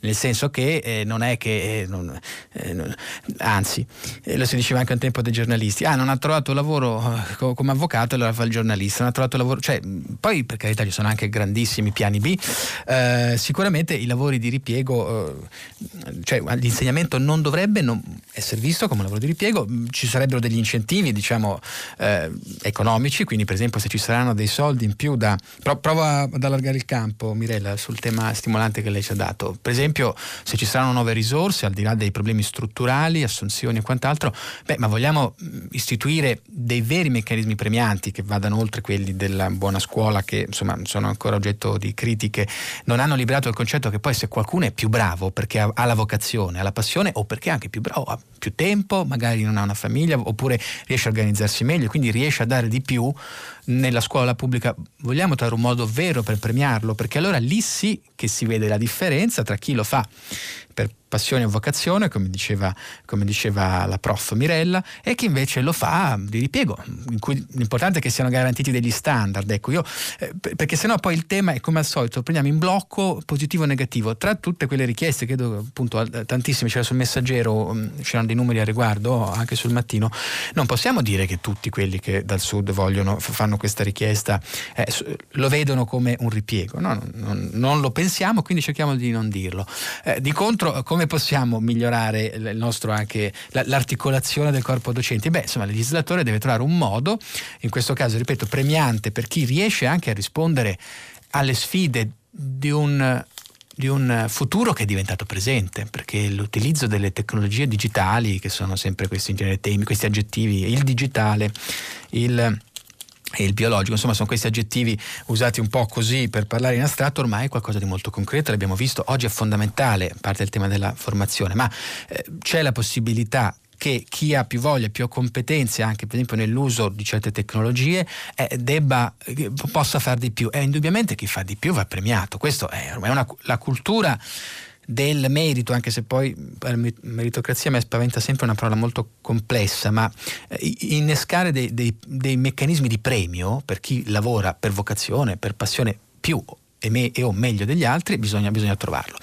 nel senso che eh, non è che, eh, non, eh, non, anzi, lo si diceva anche un tempo dei giornalisti, ah non ha trovato lavoro come avvocato, allora fa il giornalista, non ha trovato lavoro, cioè poi per carità ci sono anche grandissimi piani B, eh, sicuramente i lavori di ripiego, eh, cioè l'insegnamento non dovrebbe non essere visto come un lavoro di ripiego, ci sarebbero degli incentivi diciamo eh, economici, quindi per esempio se ci saranno dei soldi in più da... Pro, prova ad allargare il campo Mirella sul tema stimolante che lei ci ha dato, per esempio se ci saranno nuove risorse al di là dei problemi strutturali, assunzioni e quant'altro, beh ma vogliamo istituire dei veri meccanismi premianti che vadano oltre quelli della buona scuola che insomma sono ancora oggetto di critiche, non hanno liberato il concetto che poi se qualcuno è più bravo perché ha, ha la vocazione, ha la passione o perché è anche più bravo, ha più tempo, magari non ha una famiglia oppure riesce a organizzarsi meglio, quindi riesce a dare di più nella scuola pubblica, vogliamo trovare un modo vero per premiarlo, perché allora lì sì che si vede la differenza tra chi lo fa per passione e vocazione, come diceva, come diceva la prof Mirella, e chi invece lo fa di ripiego, in cui l'importante è che siano garantiti degli standard. Ecco, io, eh, perché sennò poi il tema è come al solito, prendiamo in blocco positivo e negativo. Tra tutte quelle richieste, credo appunto tantissime, c'era sul messaggero, mm, c'erano dei numeri a riguardo, anche sul mattino, non possiamo dire che tutti quelli che dal sud vogliono, fanno questa richiesta, eh, lo vedono come un ripiego. No, non, non, lo pensiamo, quindi cerchiamo di non dirlo. Eh, di contro, come possiamo migliorare il nostro anche l'articolazione del corpo docenti? Beh, insomma, il legislatore deve trovare un modo, in questo caso, ripeto, premiante per chi riesce anche a rispondere alle sfide di un di un futuro che è diventato presente, perché l'utilizzo delle tecnologie digitali, che sono sempre questi in genere temi, questi aggettivi, il digitale, il e il biologico, insomma sono questi aggettivi usati un po' così per parlare in astratto, ormai è qualcosa di molto concreto, l'abbiamo visto, oggi è fondamentale, parte il tema della formazione, ma eh, c'è la possibilità che chi ha più voglia, più competenze anche per esempio nell'uso di certe tecnologie eh, debba, eh, possa fare di più. E indubbiamente chi fa di più va premiato. Questa è ormai una, la cultura del merito, anche se poi la meritocrazia mi spaventa sempre una parola molto complessa, ma eh, innescare dei, dei, dei meccanismi di premio per chi lavora per vocazione, per passione più e, me, e o meglio degli altri, bisogna, bisogna trovarlo.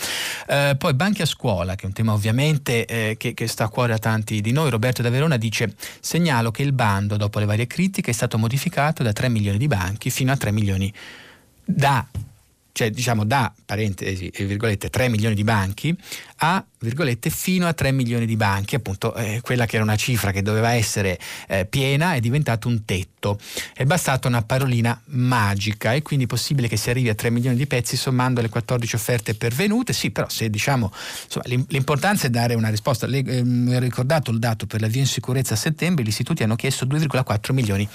Eh, poi banchi a scuola, che è un tema ovviamente eh, che, che, sta a cuore a tanti di noi. Roberto da Verona dice: Segnalo che il bando, dopo le varie critiche, è stato modificato da 3 milioni di banchi fino a 3 milioni da cioè diciamo da parentesi virgolette 3 milioni di banchi a virgolette fino a 3 milioni di banchi, appunto eh, quella che era una cifra che doveva essere eh, piena è diventato un tetto. È bastata una parolina magica e quindi è possibile che si arrivi a 3 milioni di pezzi sommando le 14 offerte pervenute. Sì, però se diciamo insomma, l'importanza è dare una risposta. Le, eh, mi ho ricordato il dato per l'avvio in sicurezza a settembre, gli istituti hanno chiesto 2,4 milioni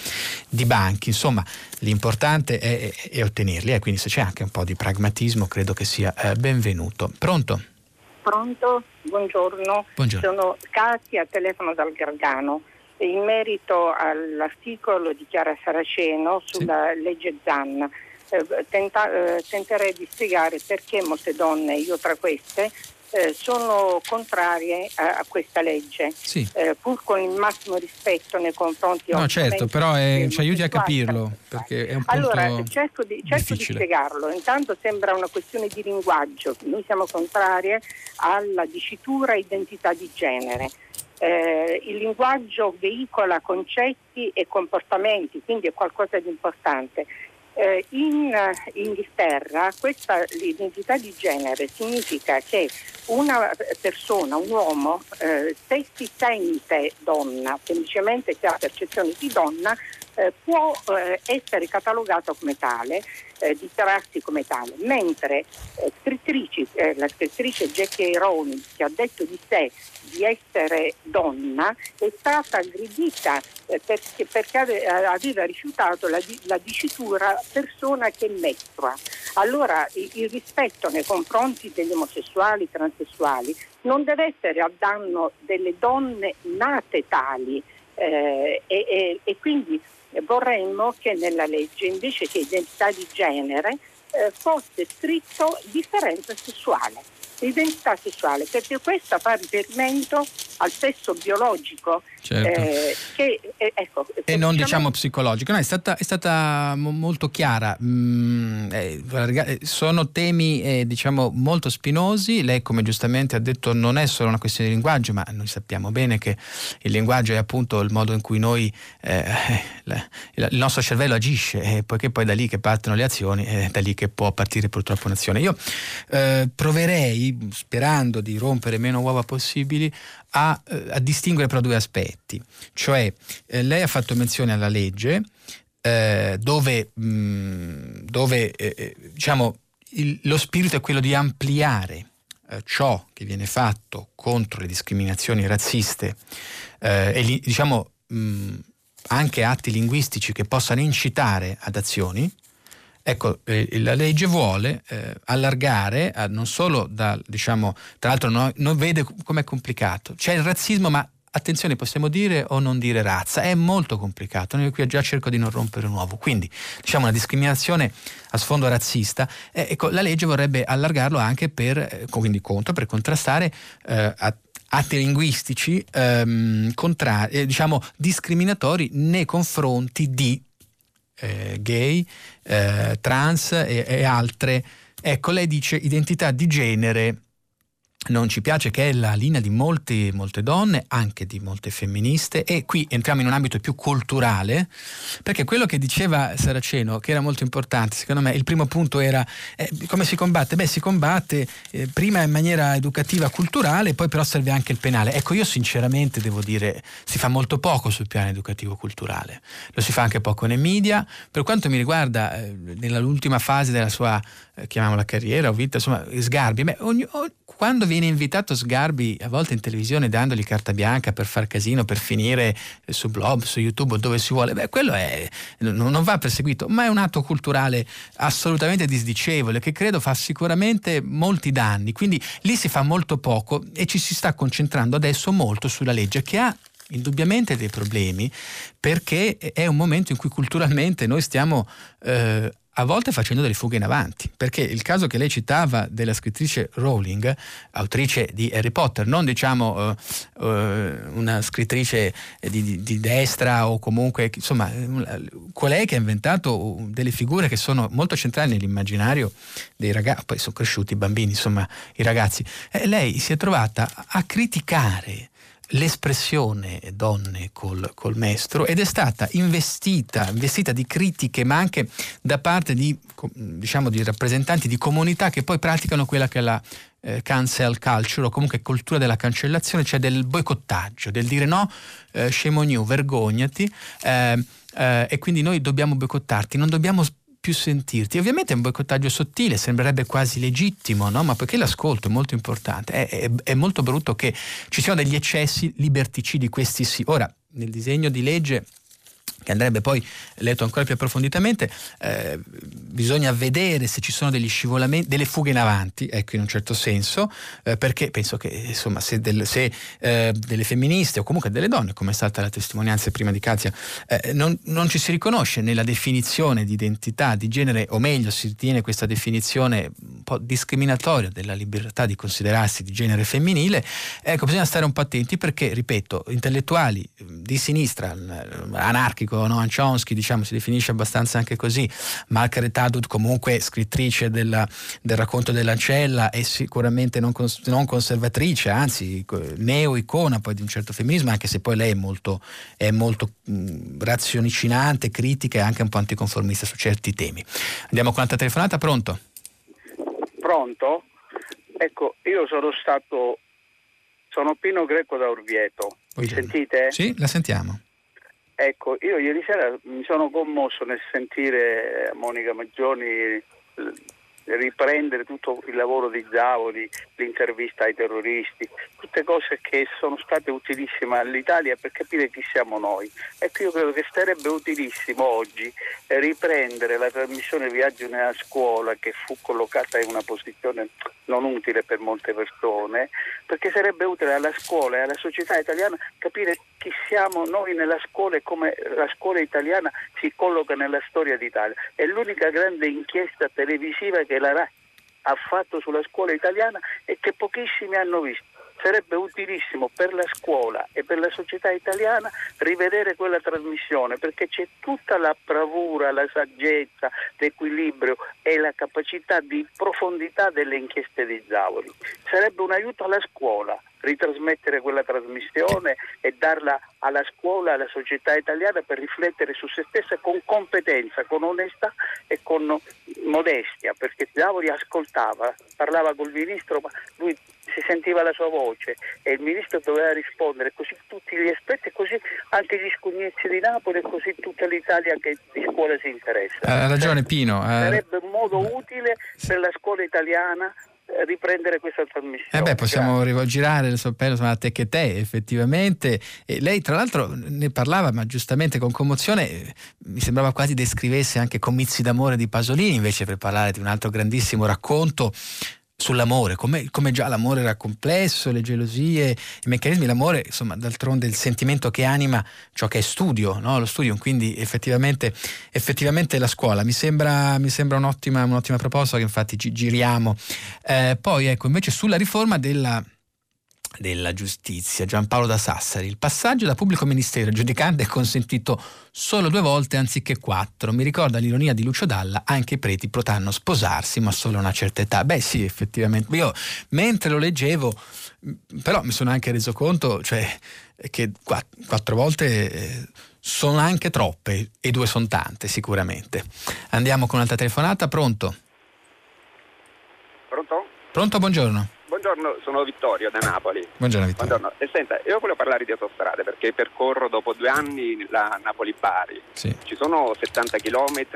di banchi. Insomma, l'importante è, è, è ottenerli, eh, quindi se c'è anche un po' di pragmatismo credo che sia eh, benvenuto. Pronto? Pronto? Buongiorno. Buongiorno. Sono Katia, telefono dal Gargano. In merito all'articolo di Chiara Saraceno sulla sì. legge ZAN, eh, tenta, eh, tenterei di spiegare perché molte donne, io tra queste, eh, sono contrarie a, a questa legge, sì. eh, pur con il massimo rispetto nei confronti No, certo, però è, ci aiuti a capirlo, perché è un Allora, cerco, di, cerco di, spiegarlo. Intanto sembra una questione di linguaggio. Noi siamo contrarie alla dicitura identità di genere. Eh, il linguaggio veicola concetti e comportamenti, quindi è qualcosa di importante. Eh, in Inghilterra questa l'identità di genere significa che una persona, un uomo, eh, se si sente donna, semplicemente se ha percezione di donna, eh, può eh, essere catalogato come tale, eh, dichiararsi come tale, mentre eh, eh, la scrittrice Jackie Rowling che ha detto di sé di essere donna è stata aggredita eh, perché, perché, aveva rifiutato la, la, dicitura persona che mestrua. Allora il, il rispetto nei confronti degli omosessuali, transessuali non deve essere a danno delle donne nate tali eh, e, e, e, quindi vorremmo che nella legge invece che identità di genere eh, fosse scritto differenza sessuale l'identità sessuale, perché questa fa riferimento al sesso biologico certo. eh, che, eh, ecco, e non diciamo psicologico. No, è, stata, è stata molto chiara. Mm, eh, eh, sono temi eh, diciamo molto spinosi. Lei, come giustamente ha detto, non è solo una questione di linguaggio, ma noi sappiamo bene che il linguaggio è appunto il modo in cui noi, eh, la, il nostro cervello agisce, e poiché poi è da lì che partono le azioni, è da lì che può partire purtroppo un'azione. Io proverei sperando di rompere meno uova possibili, a, eh, a distinguere però due aspetti. Cioè, eh, lei ha fatto menzione alla legge eh, dove, mh, mm, dove eh, eh, diciamo, il, lo spirito è quello di ampliare ciò che viene fatto contro le discriminazioni razziste e diciamo mh, mm, anche atti linguistici che possano incitare ad azioni, Ecco, eh, la legge vuole eh, allargare a, non solo da, diciamo, tra l'altro non, non vede com'è complicato, c'è il razzismo ma attenzione, possiamo dire o non dire razza? È molto complicato. Io qui già cerco di non rompere un uovo. Quindi, diciamo una discriminazione a sfondo razzista. Eh, ecco, la legge vorrebbe allargarlo anche per, eh, quindi contro, per contrastare eh, atti linguistici ehm, contra- eh, diciamo, discriminatori nei confronti di eh, gay, eh, trans e, e altre. Ecco, lei dice identità di genere non ci piace, che è la linea di molte, molte, donne, anche di molte femministe, e qui entriamo in un ambito più culturale, perché quello che diceva Saraceno, che era molto importante, secondo me, il primo punto era eh, come si combatte? Beh, si combatte eh, prima in maniera educativa, culturale, poi però serve anche il penale. Ecco, io sinceramente devo dire, si fa molto poco sul piano educativo-culturale, lo si fa anche poco nei media, per quanto mi riguarda, eh, nell'ultima fase della sua, eh, chiamiamola carriera o vita, insomma, Sgarbi, beh, ogni, quando viene invitato Sgarbi a volte in televisione dandogli carta bianca per far casino, per finire su blog, su YouTube dove si vuole, beh, quello è, non va perseguito, ma è un atto culturale assolutamente disdicevole che credo fa sicuramente molti danni. Quindi lì si fa molto poco e ci si sta concentrando adesso molto sulla legge che ha indubbiamente dei problemi perché è un momento in cui culturalmente noi stiamo eh, a volte facendo delle fughe in avanti, perché il caso che lei citava della scrittrice Rowling, autrice di Harry Potter, non diciamo uh, uh, una scrittrice di, di, di, destra o comunque, insomma, colei che ha inventato delle figure che sono molto centrali nell'immaginario dei ragazzi, poi sono cresciuti i bambini, insomma, i ragazzi, e lei si è trovata a criticare l'espressione donne col, col mestro ed è stata investita, investita, di critiche ma anche da parte di, diciamo, di rappresentanti di comunità che poi praticano quella che è la eh, cancel culture o comunque cultura della cancellazione, cioè del boicottaggio, del dire no, eh, scemo new, vergognati eh, eh e quindi noi dobbiamo boicottarti, non dobbiamo più sentirti. Ovviamente è un boicottaggio sottile, sembrerebbe quasi legittimo, no? ma perché l'ascolto è molto importante. È, è, è, molto brutto che ci siano degli eccessi liberticidi, questi sì. Ora, nel disegno di legge che andrebbe poi letto ancora più approfonditamente, eh, bisogna vedere se ci sono degli scivolamenti, delle fughe in avanti, ecco in un certo senso, eh, perché penso che insomma se, del, se eh, delle femministe o comunque delle donne, come è stata la testimonianza prima di Katia, eh, non, non, ci si riconosce nella definizione di identità di genere, o meglio si ritiene questa definizione un po' discriminatoria della libertà di considerarsi di genere femminile, ecco bisogna stare un po' attenti perché, ripeto, intellettuali di sinistra, anarchico, Noam Chomsky diciamo, si definisce abbastanza anche così, Margaret Atwood comunque scrittrice della, del racconto dell'ancella è sicuramente non, cons- non conservatrice, anzi neo-icona poi di un certo femminismo, anche se poi lei è molto, è molto mh, raziocinante, critica e anche un po' anticonformista su certi temi. Andiamo con l'altra telefonata, pronto? Pronto? Ecco, io sono stato, sono Pino Greco da Orvieto. Mi sentite? Sì, la sentiamo. Ecco, io ieri sera mi sono commosso nel sentire Monica Maggioni riprendere tutto il lavoro di Zavoli, l'intervista ai terroristi, tutte cose che sono state utilissime all'Italia per capire chi siamo noi. Ecco, io credo che sarebbe utilissimo oggi riprendere la trasmissione Viaggio nella scuola che fu collocata in una posizione non utile per molte persone, perché sarebbe utile alla scuola e alla società italiana capire chi siamo noi nella scuola e come la scuola italiana si colloca nella storia d'Italia. È l'unica grande inchiesta televisiva che la RAI ha fatto sulla scuola italiana e che pochissimi hanno visto. Sarebbe utilissimo per la scuola e per la società italiana rivedere quella trasmissione perché c'è tutta la bravura, la saggezza, l'equilibrio e la capacità di profondità delle inchieste di Zavoli. Sarebbe un aiuto alla scuola ritrasmettere quella trasmissione e darla alla scuola, alla società italiana per riflettere su se stessa con competenza, con onestà e con modestia, perché Zavoli ascoltava, parlava col ministro, ma lui si sentiva la sua voce e il ministro doveva rispondere, così tutti gli aspetti così anche gli scugnetti di Napoli e così tutta l'Italia che di scuola si interessa. Ha ragione Pino. Sarebbe un modo utile per la scuola italiana riprendere questa trasmissione. Eh beh, possiamo rigirare il soppello a te che te, effettivamente. E lei, tra l'altro, ne parlava, ma giustamente con commozione, mi sembrava quasi descrivesse anche Comizi d'amore di Pasolini, invece per parlare di un altro grandissimo racconto sull'amore, come, come, già l'amore era complesso, le gelosie, i meccanismi, l'amore, insomma, d'altronde il sentimento che anima ciò che è studio, no? lo studio, quindi effettivamente, effettivamente la scuola mi sembra, mi sembra un'ottima, un'ottima, proposta che infatti giriamo. Eh, poi ecco, invece sulla riforma della della giustizia, Giampaolo da Sassari. Il passaggio da pubblico ministero a giudicante è consentito solo due volte anziché quattro. Mi ricorda l'ironia di Lucio Dalla, anche i preti potranno sposarsi, ma solo a una certa età. Beh sì, effettivamente. Io mentre lo leggevo, però mi sono anche reso conto cioè, che quattro volte eh, sono anche troppe e due sono tante sicuramente. Andiamo con un'altra telefonata, pronto? Pronto? Pronto, buongiorno. Buongiorno, sono Vittorio da Napoli. Buongiorno Vittorio. Buongiorno. E senta, io volevo parlare di autostrade perché percorro dopo due anni la Napoli-Bari. Sì. Ci sono 70 km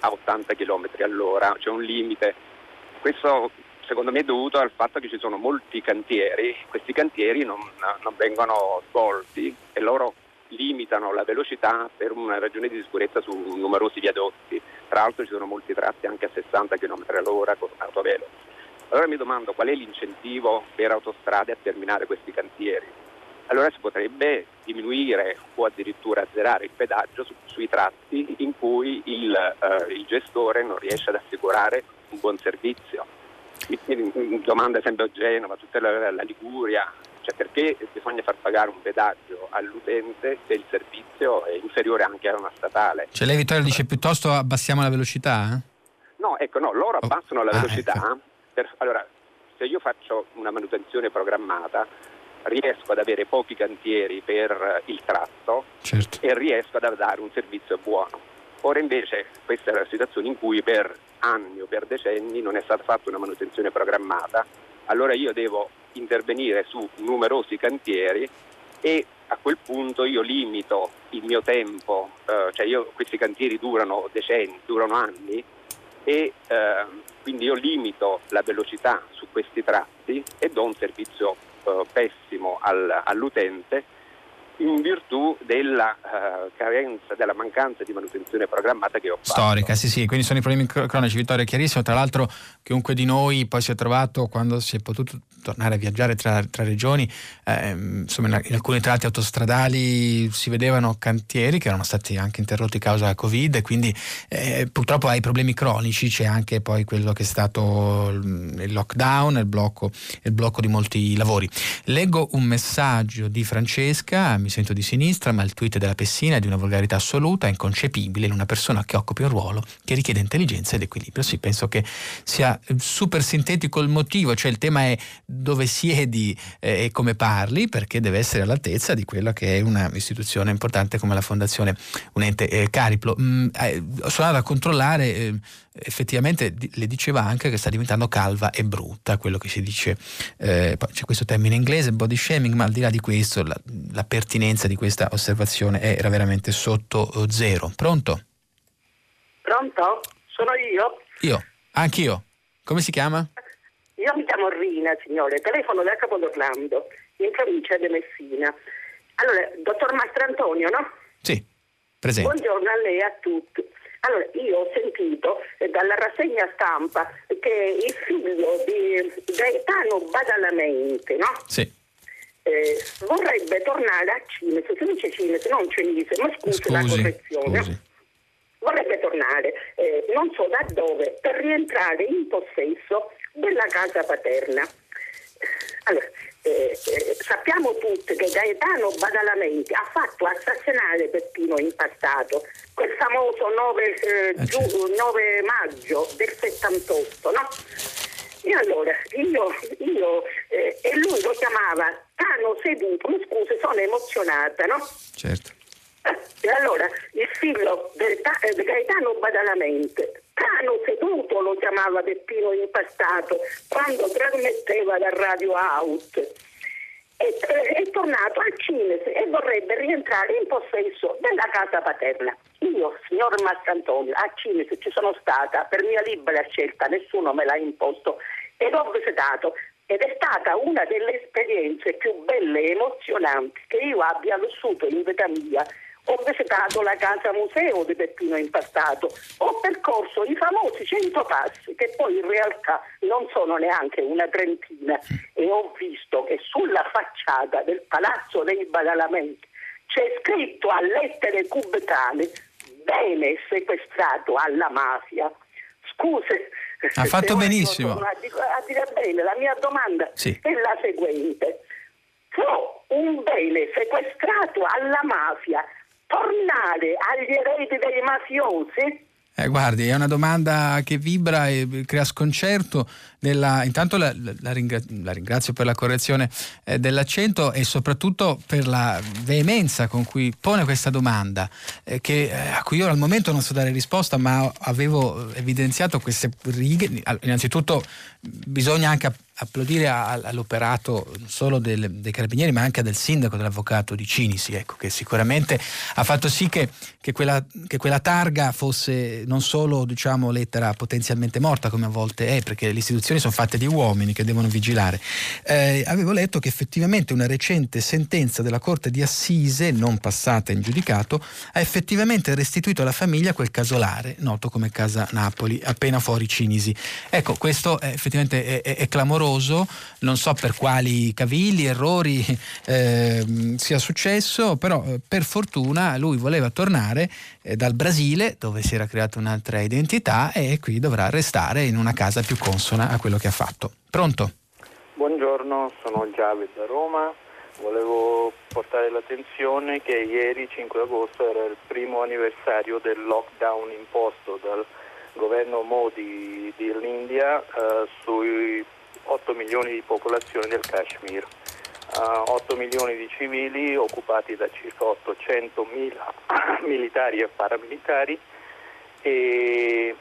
a 80 km all'ora, c'è un limite. Questo secondo me è dovuto al fatto che ci sono molti cantieri, questi cantieri non, non vengono svolti e loro limitano la velocità per una ragione di sicurezza su numerosi viadotti. Tra l'altro ci sono molti tratti anche a 60 km all'ora con autoveloce. Allora mi domando qual è l'incentivo per autostrade a terminare questi cantieri. Allora si potrebbe diminuire o addirittura azzerare il pedaggio su, sui tratti in cui il, eh, il, gestore non riesce ad assicurare un buon servizio. Mi, domanda sempre a Genova, tutta la, la Liguria, cioè perché bisogna far pagare un pedaggio all'utente se il servizio è inferiore anche a una statale? Cioè lei Vittorio dice piuttosto abbassiamo la velocità? Eh? No, ecco no, loro oh. abbassano oh. la velocità. Ah, ecco per, allora, se io faccio una manutenzione programmata, riesco ad avere pochi cantieri per il tratto certo. e riesco ad dare un servizio buono. Ora invece questa è la situazione in cui per anni o per decenni non è stata fatta una manutenzione programmata, allora io devo intervenire su numerosi cantieri e a quel punto io limito il mio tempo, eh, cioè io, questi cantieri durano decenni, durano anni e eh, quindi io limito la velocità su questi tratti e do un servizio eh, pessimo al, all'utente in virtù della uh, carenza, della mancanza di manutenzione programmata che ho fatto. Storica, sì, sì, quindi sono i problemi cronici, Vittorio, è chiarissimo. Tra l'altro, chiunque di noi poi si è trovato quando si è potuto tornare a viaggiare tra, tra regioni, eh, insomma, in, alcuni tratti autostradali si vedevano cantieri che erano stati anche interrotti causa Covid, quindi eh, purtroppo ai problemi cronici c'è anche poi quello che è stato il lockdown, il blocco, il blocco di molti lavori. Leggo un messaggio di Francesca, mi sento di sinistra, ma il tweet della Pessina è di una volgarità assoluta, inconcepibile in una persona che occupi un ruolo che richiede intelligenza ed equilibrio. Sì, penso che sia super sintetico il motivo, cioè il tema è dove siedi eh, e come parli, perché deve essere all'altezza di quella che è un'istituzione importante come la Fondazione Un ente eh, Cariplo. Mm, eh, sono andato a controllare eh, effettivamente le diceva anche che sta diventando calva e brutta, quello che si dice, eh, c'è questo termine inglese, body shaming, ma al di là di questo la, la pertinenza di questa osservazione era veramente sotto eh, zero. Pronto? Pronto? Sono io? Io, anch'io. Come si chiama? Io mi chiamo Rina, signore, telefono da Capodorlando, in provincia di Messina. Allora, dottor Mastrantonio, no? Sì, presente. Buongiorno a lei e a tutti. Allora, io ho sentito eh, dalla rassegna stampa che il figlio di Gaetano Badalamente, no? Sì. Eh, vorrebbe tornare a Cinese, si dice Cinese, non Cinese, ma scusi, scusi la correzione. Scusi. Vorrebbe tornare, eh, non so da dove, per rientrare in possesso della casa paterna. Allora, eh, eh, sappiamo tutti che Gaetano Badalamenti ha fatto assassinare Peppino in passato, quel famoso 9, eh, eh giu, 9 certo. maggio del 78, no? E allora io, io eh, e lui lo chiamava Cano seduto, mi scusi, sono emozionata, no? Certo. E allora il figlio del, di Gaetano Badalamente, Cano seduto lo chiamava Peppino impastato quando trasmetteva da Radio Out. È, è tornato al Cinese e vorrebbe rientrare in possesso della casa paterna. Io, signor Marcantonio, a Cinese ci sono stata per mia libera scelta, nessuno me l'ha imposto ed ho visitato ed è stata una delle esperienze più belle e emozionanti che io abbia vissuto in vita mia ho visitato la casa museo di Peppino Impastato, ho percorso i famosi 100 passi, che poi in realtà non sono neanche una trentina, e ho visto che sulla facciata del Palazzo dei Badalamenti c'è scritto a lettere cubitali bene sequestrato alla mafia. Scuse. Ha fatto benissimo. A dire bene, la mia domanda sì. è la seguente. Può un bene sequestrato alla mafia tornare agli eredi dei mafiosi? Eh, guardi, è una domanda che vibra e crea sconcerto. Nella, intanto la, la, la, ringrazio per la correzione eh, dell'accento e soprattutto per la veemenza con cui pone questa domanda, eh, che, eh, a cui io al momento non so dare risposta, ma avevo evidenziato queste righe. Innanzitutto bisogna anche applaudire all'operato non solo del, dei carabinieri ma anche del sindaco, dell'avvocato di Cinisi, ecco, che sicuramente ha fatto sì che, che, quella, che quella, targa fosse non solo diciamo, lettera potenzialmente morta come a volte è, perché le istituzioni sono fatte di uomini che devono vigilare. Eh, avevo letto che effettivamente una recente sentenza della Corte di Assise, non passata in giudicato, ha effettivamente restituito alla famiglia quel casolare, noto come Casa Napoli, appena fuori Cinisi. Ecco, questo è, effettivamente è, è, è clamoroso clamoroso, non so per quali cavilli, errori eh, sia successo, però eh, per fortuna lui voleva tornare eh, dal Brasile dove si era creata un'altra identità e qui dovrà restare in una casa più consona a quello che ha fatto. Pronto? Buongiorno, sono Giavi da Roma. Volevo portare l'attenzione che ieri 5 agosto era il primo anniversario del lockdown imposto dal governo Modi dell'India eh, sui 8 milioni di popolazione del Kashmir, uh, 8 milioni di civili occupati da circa 800 mila militari e paramilitari e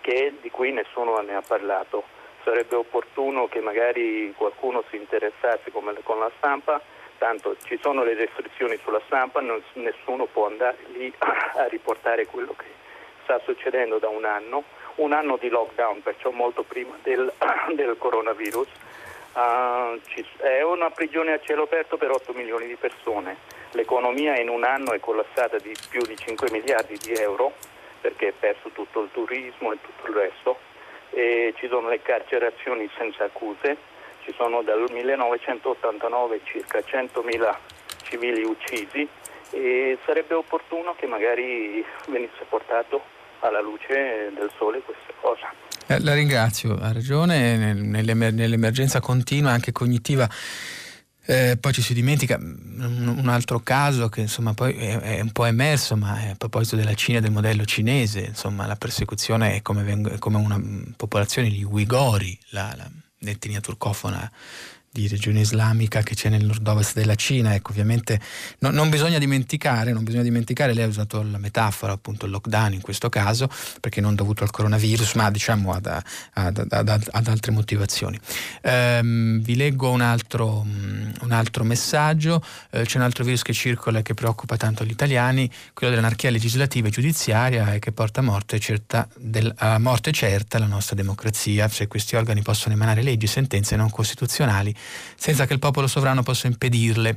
che, di cui nessuno ne ha parlato. Sarebbe opportuno che magari qualcuno si interessasse come con la stampa, tanto ci sono le restrizioni sulla stampa, non, nessuno può andare lì a riportare quello che sta succedendo da un anno un anno di lockdown, perciò molto prima del, del coronavirus. Uh, ci, è una prigione a cielo aperto per 8 milioni di persone. L'economia in un anno è collassata di più di 5 miliardi di euro perché è perso tutto il turismo e tutto il resto. E ci sono le carcerazioni senza accuse, ci sono dal 1989 circa 100.000 civili uccisi e sarebbe opportuno che magari venisse portato alla luce del sole queste cose. Eh, la ringrazio, ha ragione, nell'emer- nell'emergenza continua anche cognitiva. Eh, poi ci si dimentica un altro caso che insomma poi è, un po' emerso, ma a proposito della Cina e del modello cinese, insomma la persecuzione è come, veng- come una popolazione di Uigori, la, la, l'etnia turcofona di regione islamica che c'è nel nord-ovest della Cina. Ecco, ovviamente no, non bisogna dimenticare, non bisogna dimenticare, lei ha usato la metafora, appunto il lockdown in questo caso, perché non dovuto al coronavirus, ma diciamo ad, ad, ad, ad altre motivazioni. Ehm, vi leggo un altro, un altro messaggio, eh, c'è un altro virus che circola e che preoccupa tanto gli italiani, quello dell'anarchia legislativa e giudiziaria e che porta a morte, certa del, a morte certa la nostra democrazia, se questi organi possono emanare leggi sentenze non costituzionali senza che il popolo sovrano possa impedirle.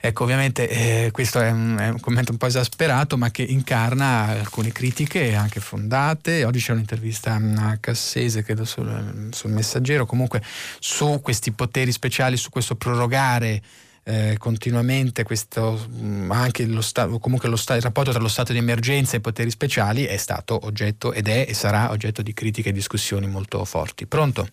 Ecco, ovviamente eh, questo è un, è un, commento un po' esasperato, ma che incarna alcune critiche anche fondate. Oggi c'è un'intervista a Cassese, credo sul, sul messaggero, comunque su questi poteri speciali, su questo prorogare eh, continuamente questo, mm, anche lo stato, comunque lo sta, il rapporto tra lo stato di emergenza e i poteri speciali è stato oggetto ed è e sarà oggetto di critiche e discussioni molto forti. Pronto?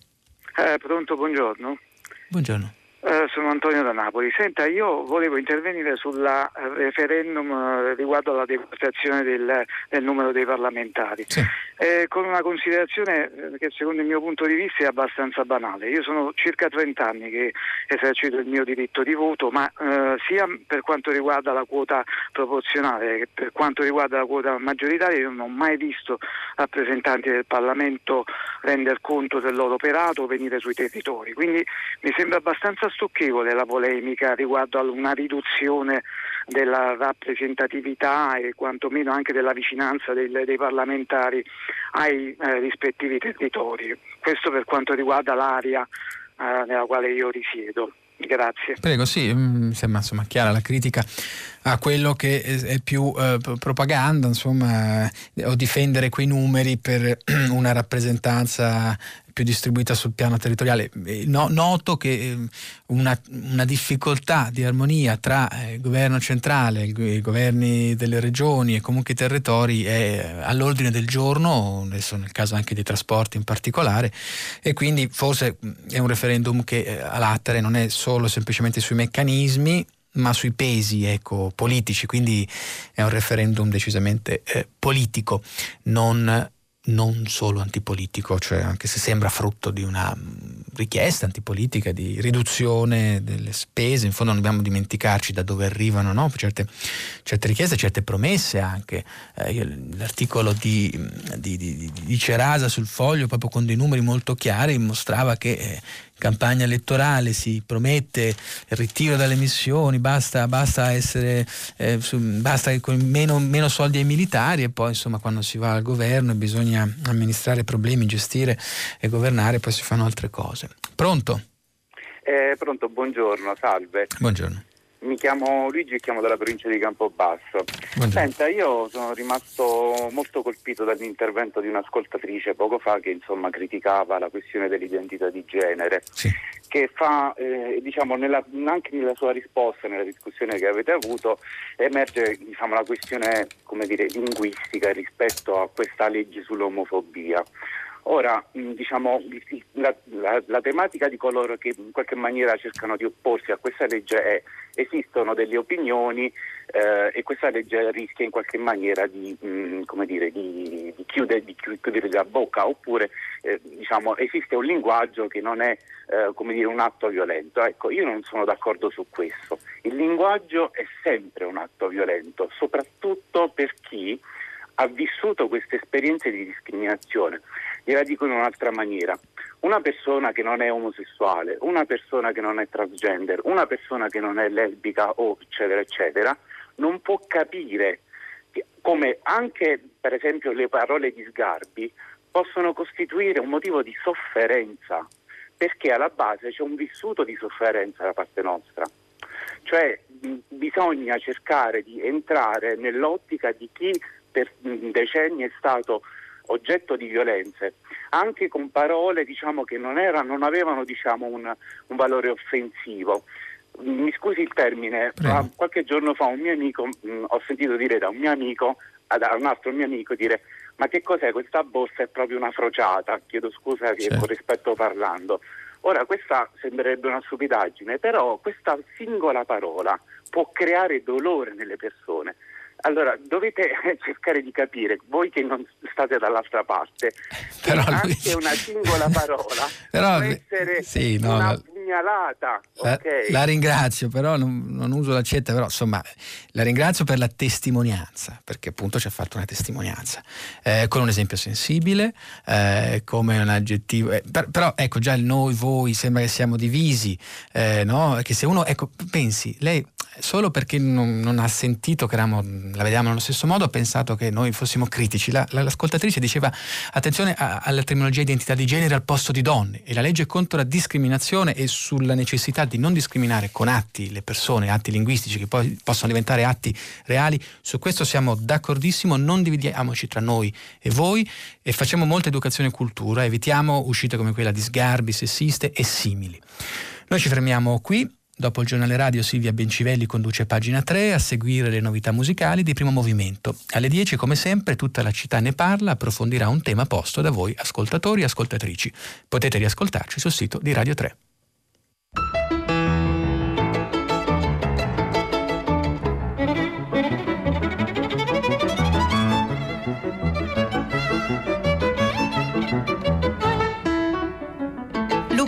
Eh, pronto, buongiorno. Buongiorno. Uh, sono Antonio da Napoli. Senta, io volevo intervenire sul eh, referendum uh, riguardo alla deportazione del, del, numero dei parlamentari, sì. eh, con una considerazione che secondo il mio punto di vista è abbastanza banale. Io sono circa 30 anni che esercito il mio diritto di voto, ma uh, sia per quanto riguarda la quota proporzionale che per quanto riguarda la quota maggioritaria, io non ho mai visto rappresentanti del Parlamento rendere conto del loro operato o venire sui territori. Quindi mi sembra abbastanza stucchevole la polemica riguardo a una riduzione della rappresentatività e quantomeno anche della vicinanza dei, dei parlamentari ai eh, rispettivi territori. Questo per quanto riguarda l'area eh, nella quale io risiedo. Grazie. Prego, sì, mm, mi sembra insomma chiara la critica a quello che è più eh, propaganda, insomma, o difendere quei numeri per una rappresentanza più distribuita sul piano territoriale. No, noto che eh, una, una, difficoltà di armonia tra eh, il governo centrale, i governi delle regioni e comunque i territori è all'ordine del giorno, adesso nel caso anche dei trasporti in particolare, e quindi forse è un referendum che eh, a latere non è solo semplicemente sui meccanismi, ma sui pesi ecco, politici, quindi è un referendum decisamente eh, politico, non non solo antipolitico, cioè anche se sembra frutto di una mm, richiesta antipolitica di riduzione delle spese, in fondo non dobbiamo dimenticarci da dove arrivano no? certe, certe, richieste, certe promesse anche. Eh, l'articolo di, di, di, di, Cerasa sul foglio, proprio con dei numeri molto chiari, mostrava che eh, campagna elettorale si promette il ritiro dalle missioni, basta, basta, essere, eh, su, basta con meno, meno, soldi ai militari e poi insomma quando si va al governo e bisogna amministrare problemi, gestire e governare, poi si fanno altre cose. Pronto? Eh, pronto, buongiorno, salve. Buongiorno. Mi chiamo Luigi e chiamo dalla provincia di Campobasso. Buongiorno. Senta, io sono rimasto molto colpito dall'intervento di un'ascoltatrice poco fa che insomma criticava la questione dell'identità di genere. Sì. Che fa, eh, diciamo, nella, anche nella sua risposta, nella discussione che avete avuto, emerge diciamo, la questione dire, linguistica rispetto a questa legge sull'omofobia. Ora, diciamo, la, la, la, tematica di coloro che in qualche maniera cercano di opporsi a questa legge è esistono delle opinioni eh, e questa legge rischia in qualche maniera di, mh, dire, di, di, chiudere, di, chiudere, la bocca oppure eh, diciamo, esiste un linguaggio che non è eh, dire, un atto violento. Ecco, io non sono d'accordo su questo. Il linguaggio è sempre un atto violento, soprattutto per chi ha vissuto queste esperienze di discriminazione. Gliela dico in un'altra maniera. Una persona che non è omosessuale, una persona che non è transgender, una persona che non è lesbica o eccetera eccetera, non può capire come anche per esempio le parole di Sgarbi possono costituire un motivo di sofferenza, perché alla base c'è un vissuto di sofferenza da parte nostra. Cioè bisogna cercare di entrare nell'ottica di chi per decenni è stato oggetto di violenze, anche con parole diciamo, che non, era, non avevano diciamo, un, un, valore offensivo. Mi scusi il termine, ma qualche giorno fa un mio amico, mh, ho sentito dire da un mio amico, da un altro mio amico dire ma che cos'è questa borsa? È proprio una frociata, chiedo scusa certo. con rispetto parlando. Ora questa sembrerebbe una stupidaggine, però questa singola parola può creare dolore nelle persone. Allora, dovete cercare di capire, voi che non state dall'altra parte, Però anche lui... una singola parola Però... può essere sì, no, una pugnalata. La, okay. la ringrazio, però non, non, uso l'accetta, però insomma la ringrazio per la testimonianza, perché appunto ci ha fatto una testimonianza, eh, con un esempio sensibile, eh, come un aggettivo, eh, per, però ecco già il noi, voi, sembra che siamo divisi, eh, no? che se uno, ecco, pensi, lei solo perché non, non ha sentito che eravamo, la vediamo nello stesso modo, ha pensato che noi fossimo critici. La, la, l'ascoltatrice diceva attenzione a, alla terminologia identità di genere al posto di donne e la legge contro la discriminazione e sulla necessità di non discriminare con atti le persone, atti linguistici che poi possono diventare atti reali, su questo siamo d'accordissimo, non dividiamoci tra noi e voi e facciamo molta educazione e cultura, evitiamo uscite come quella di sgarbi sessiste e simili. Noi ci fermiamo qui. Dopo il giornale radio Silvia Bencivelli conduce pagina 3 a seguire le novità musicali di primo movimento. Alle 10 come sempre tutta la città ne parla, approfondirà un tema posto da voi ascoltatori e ascoltatrici. Potete riascoltarci sul sito di Radio 3.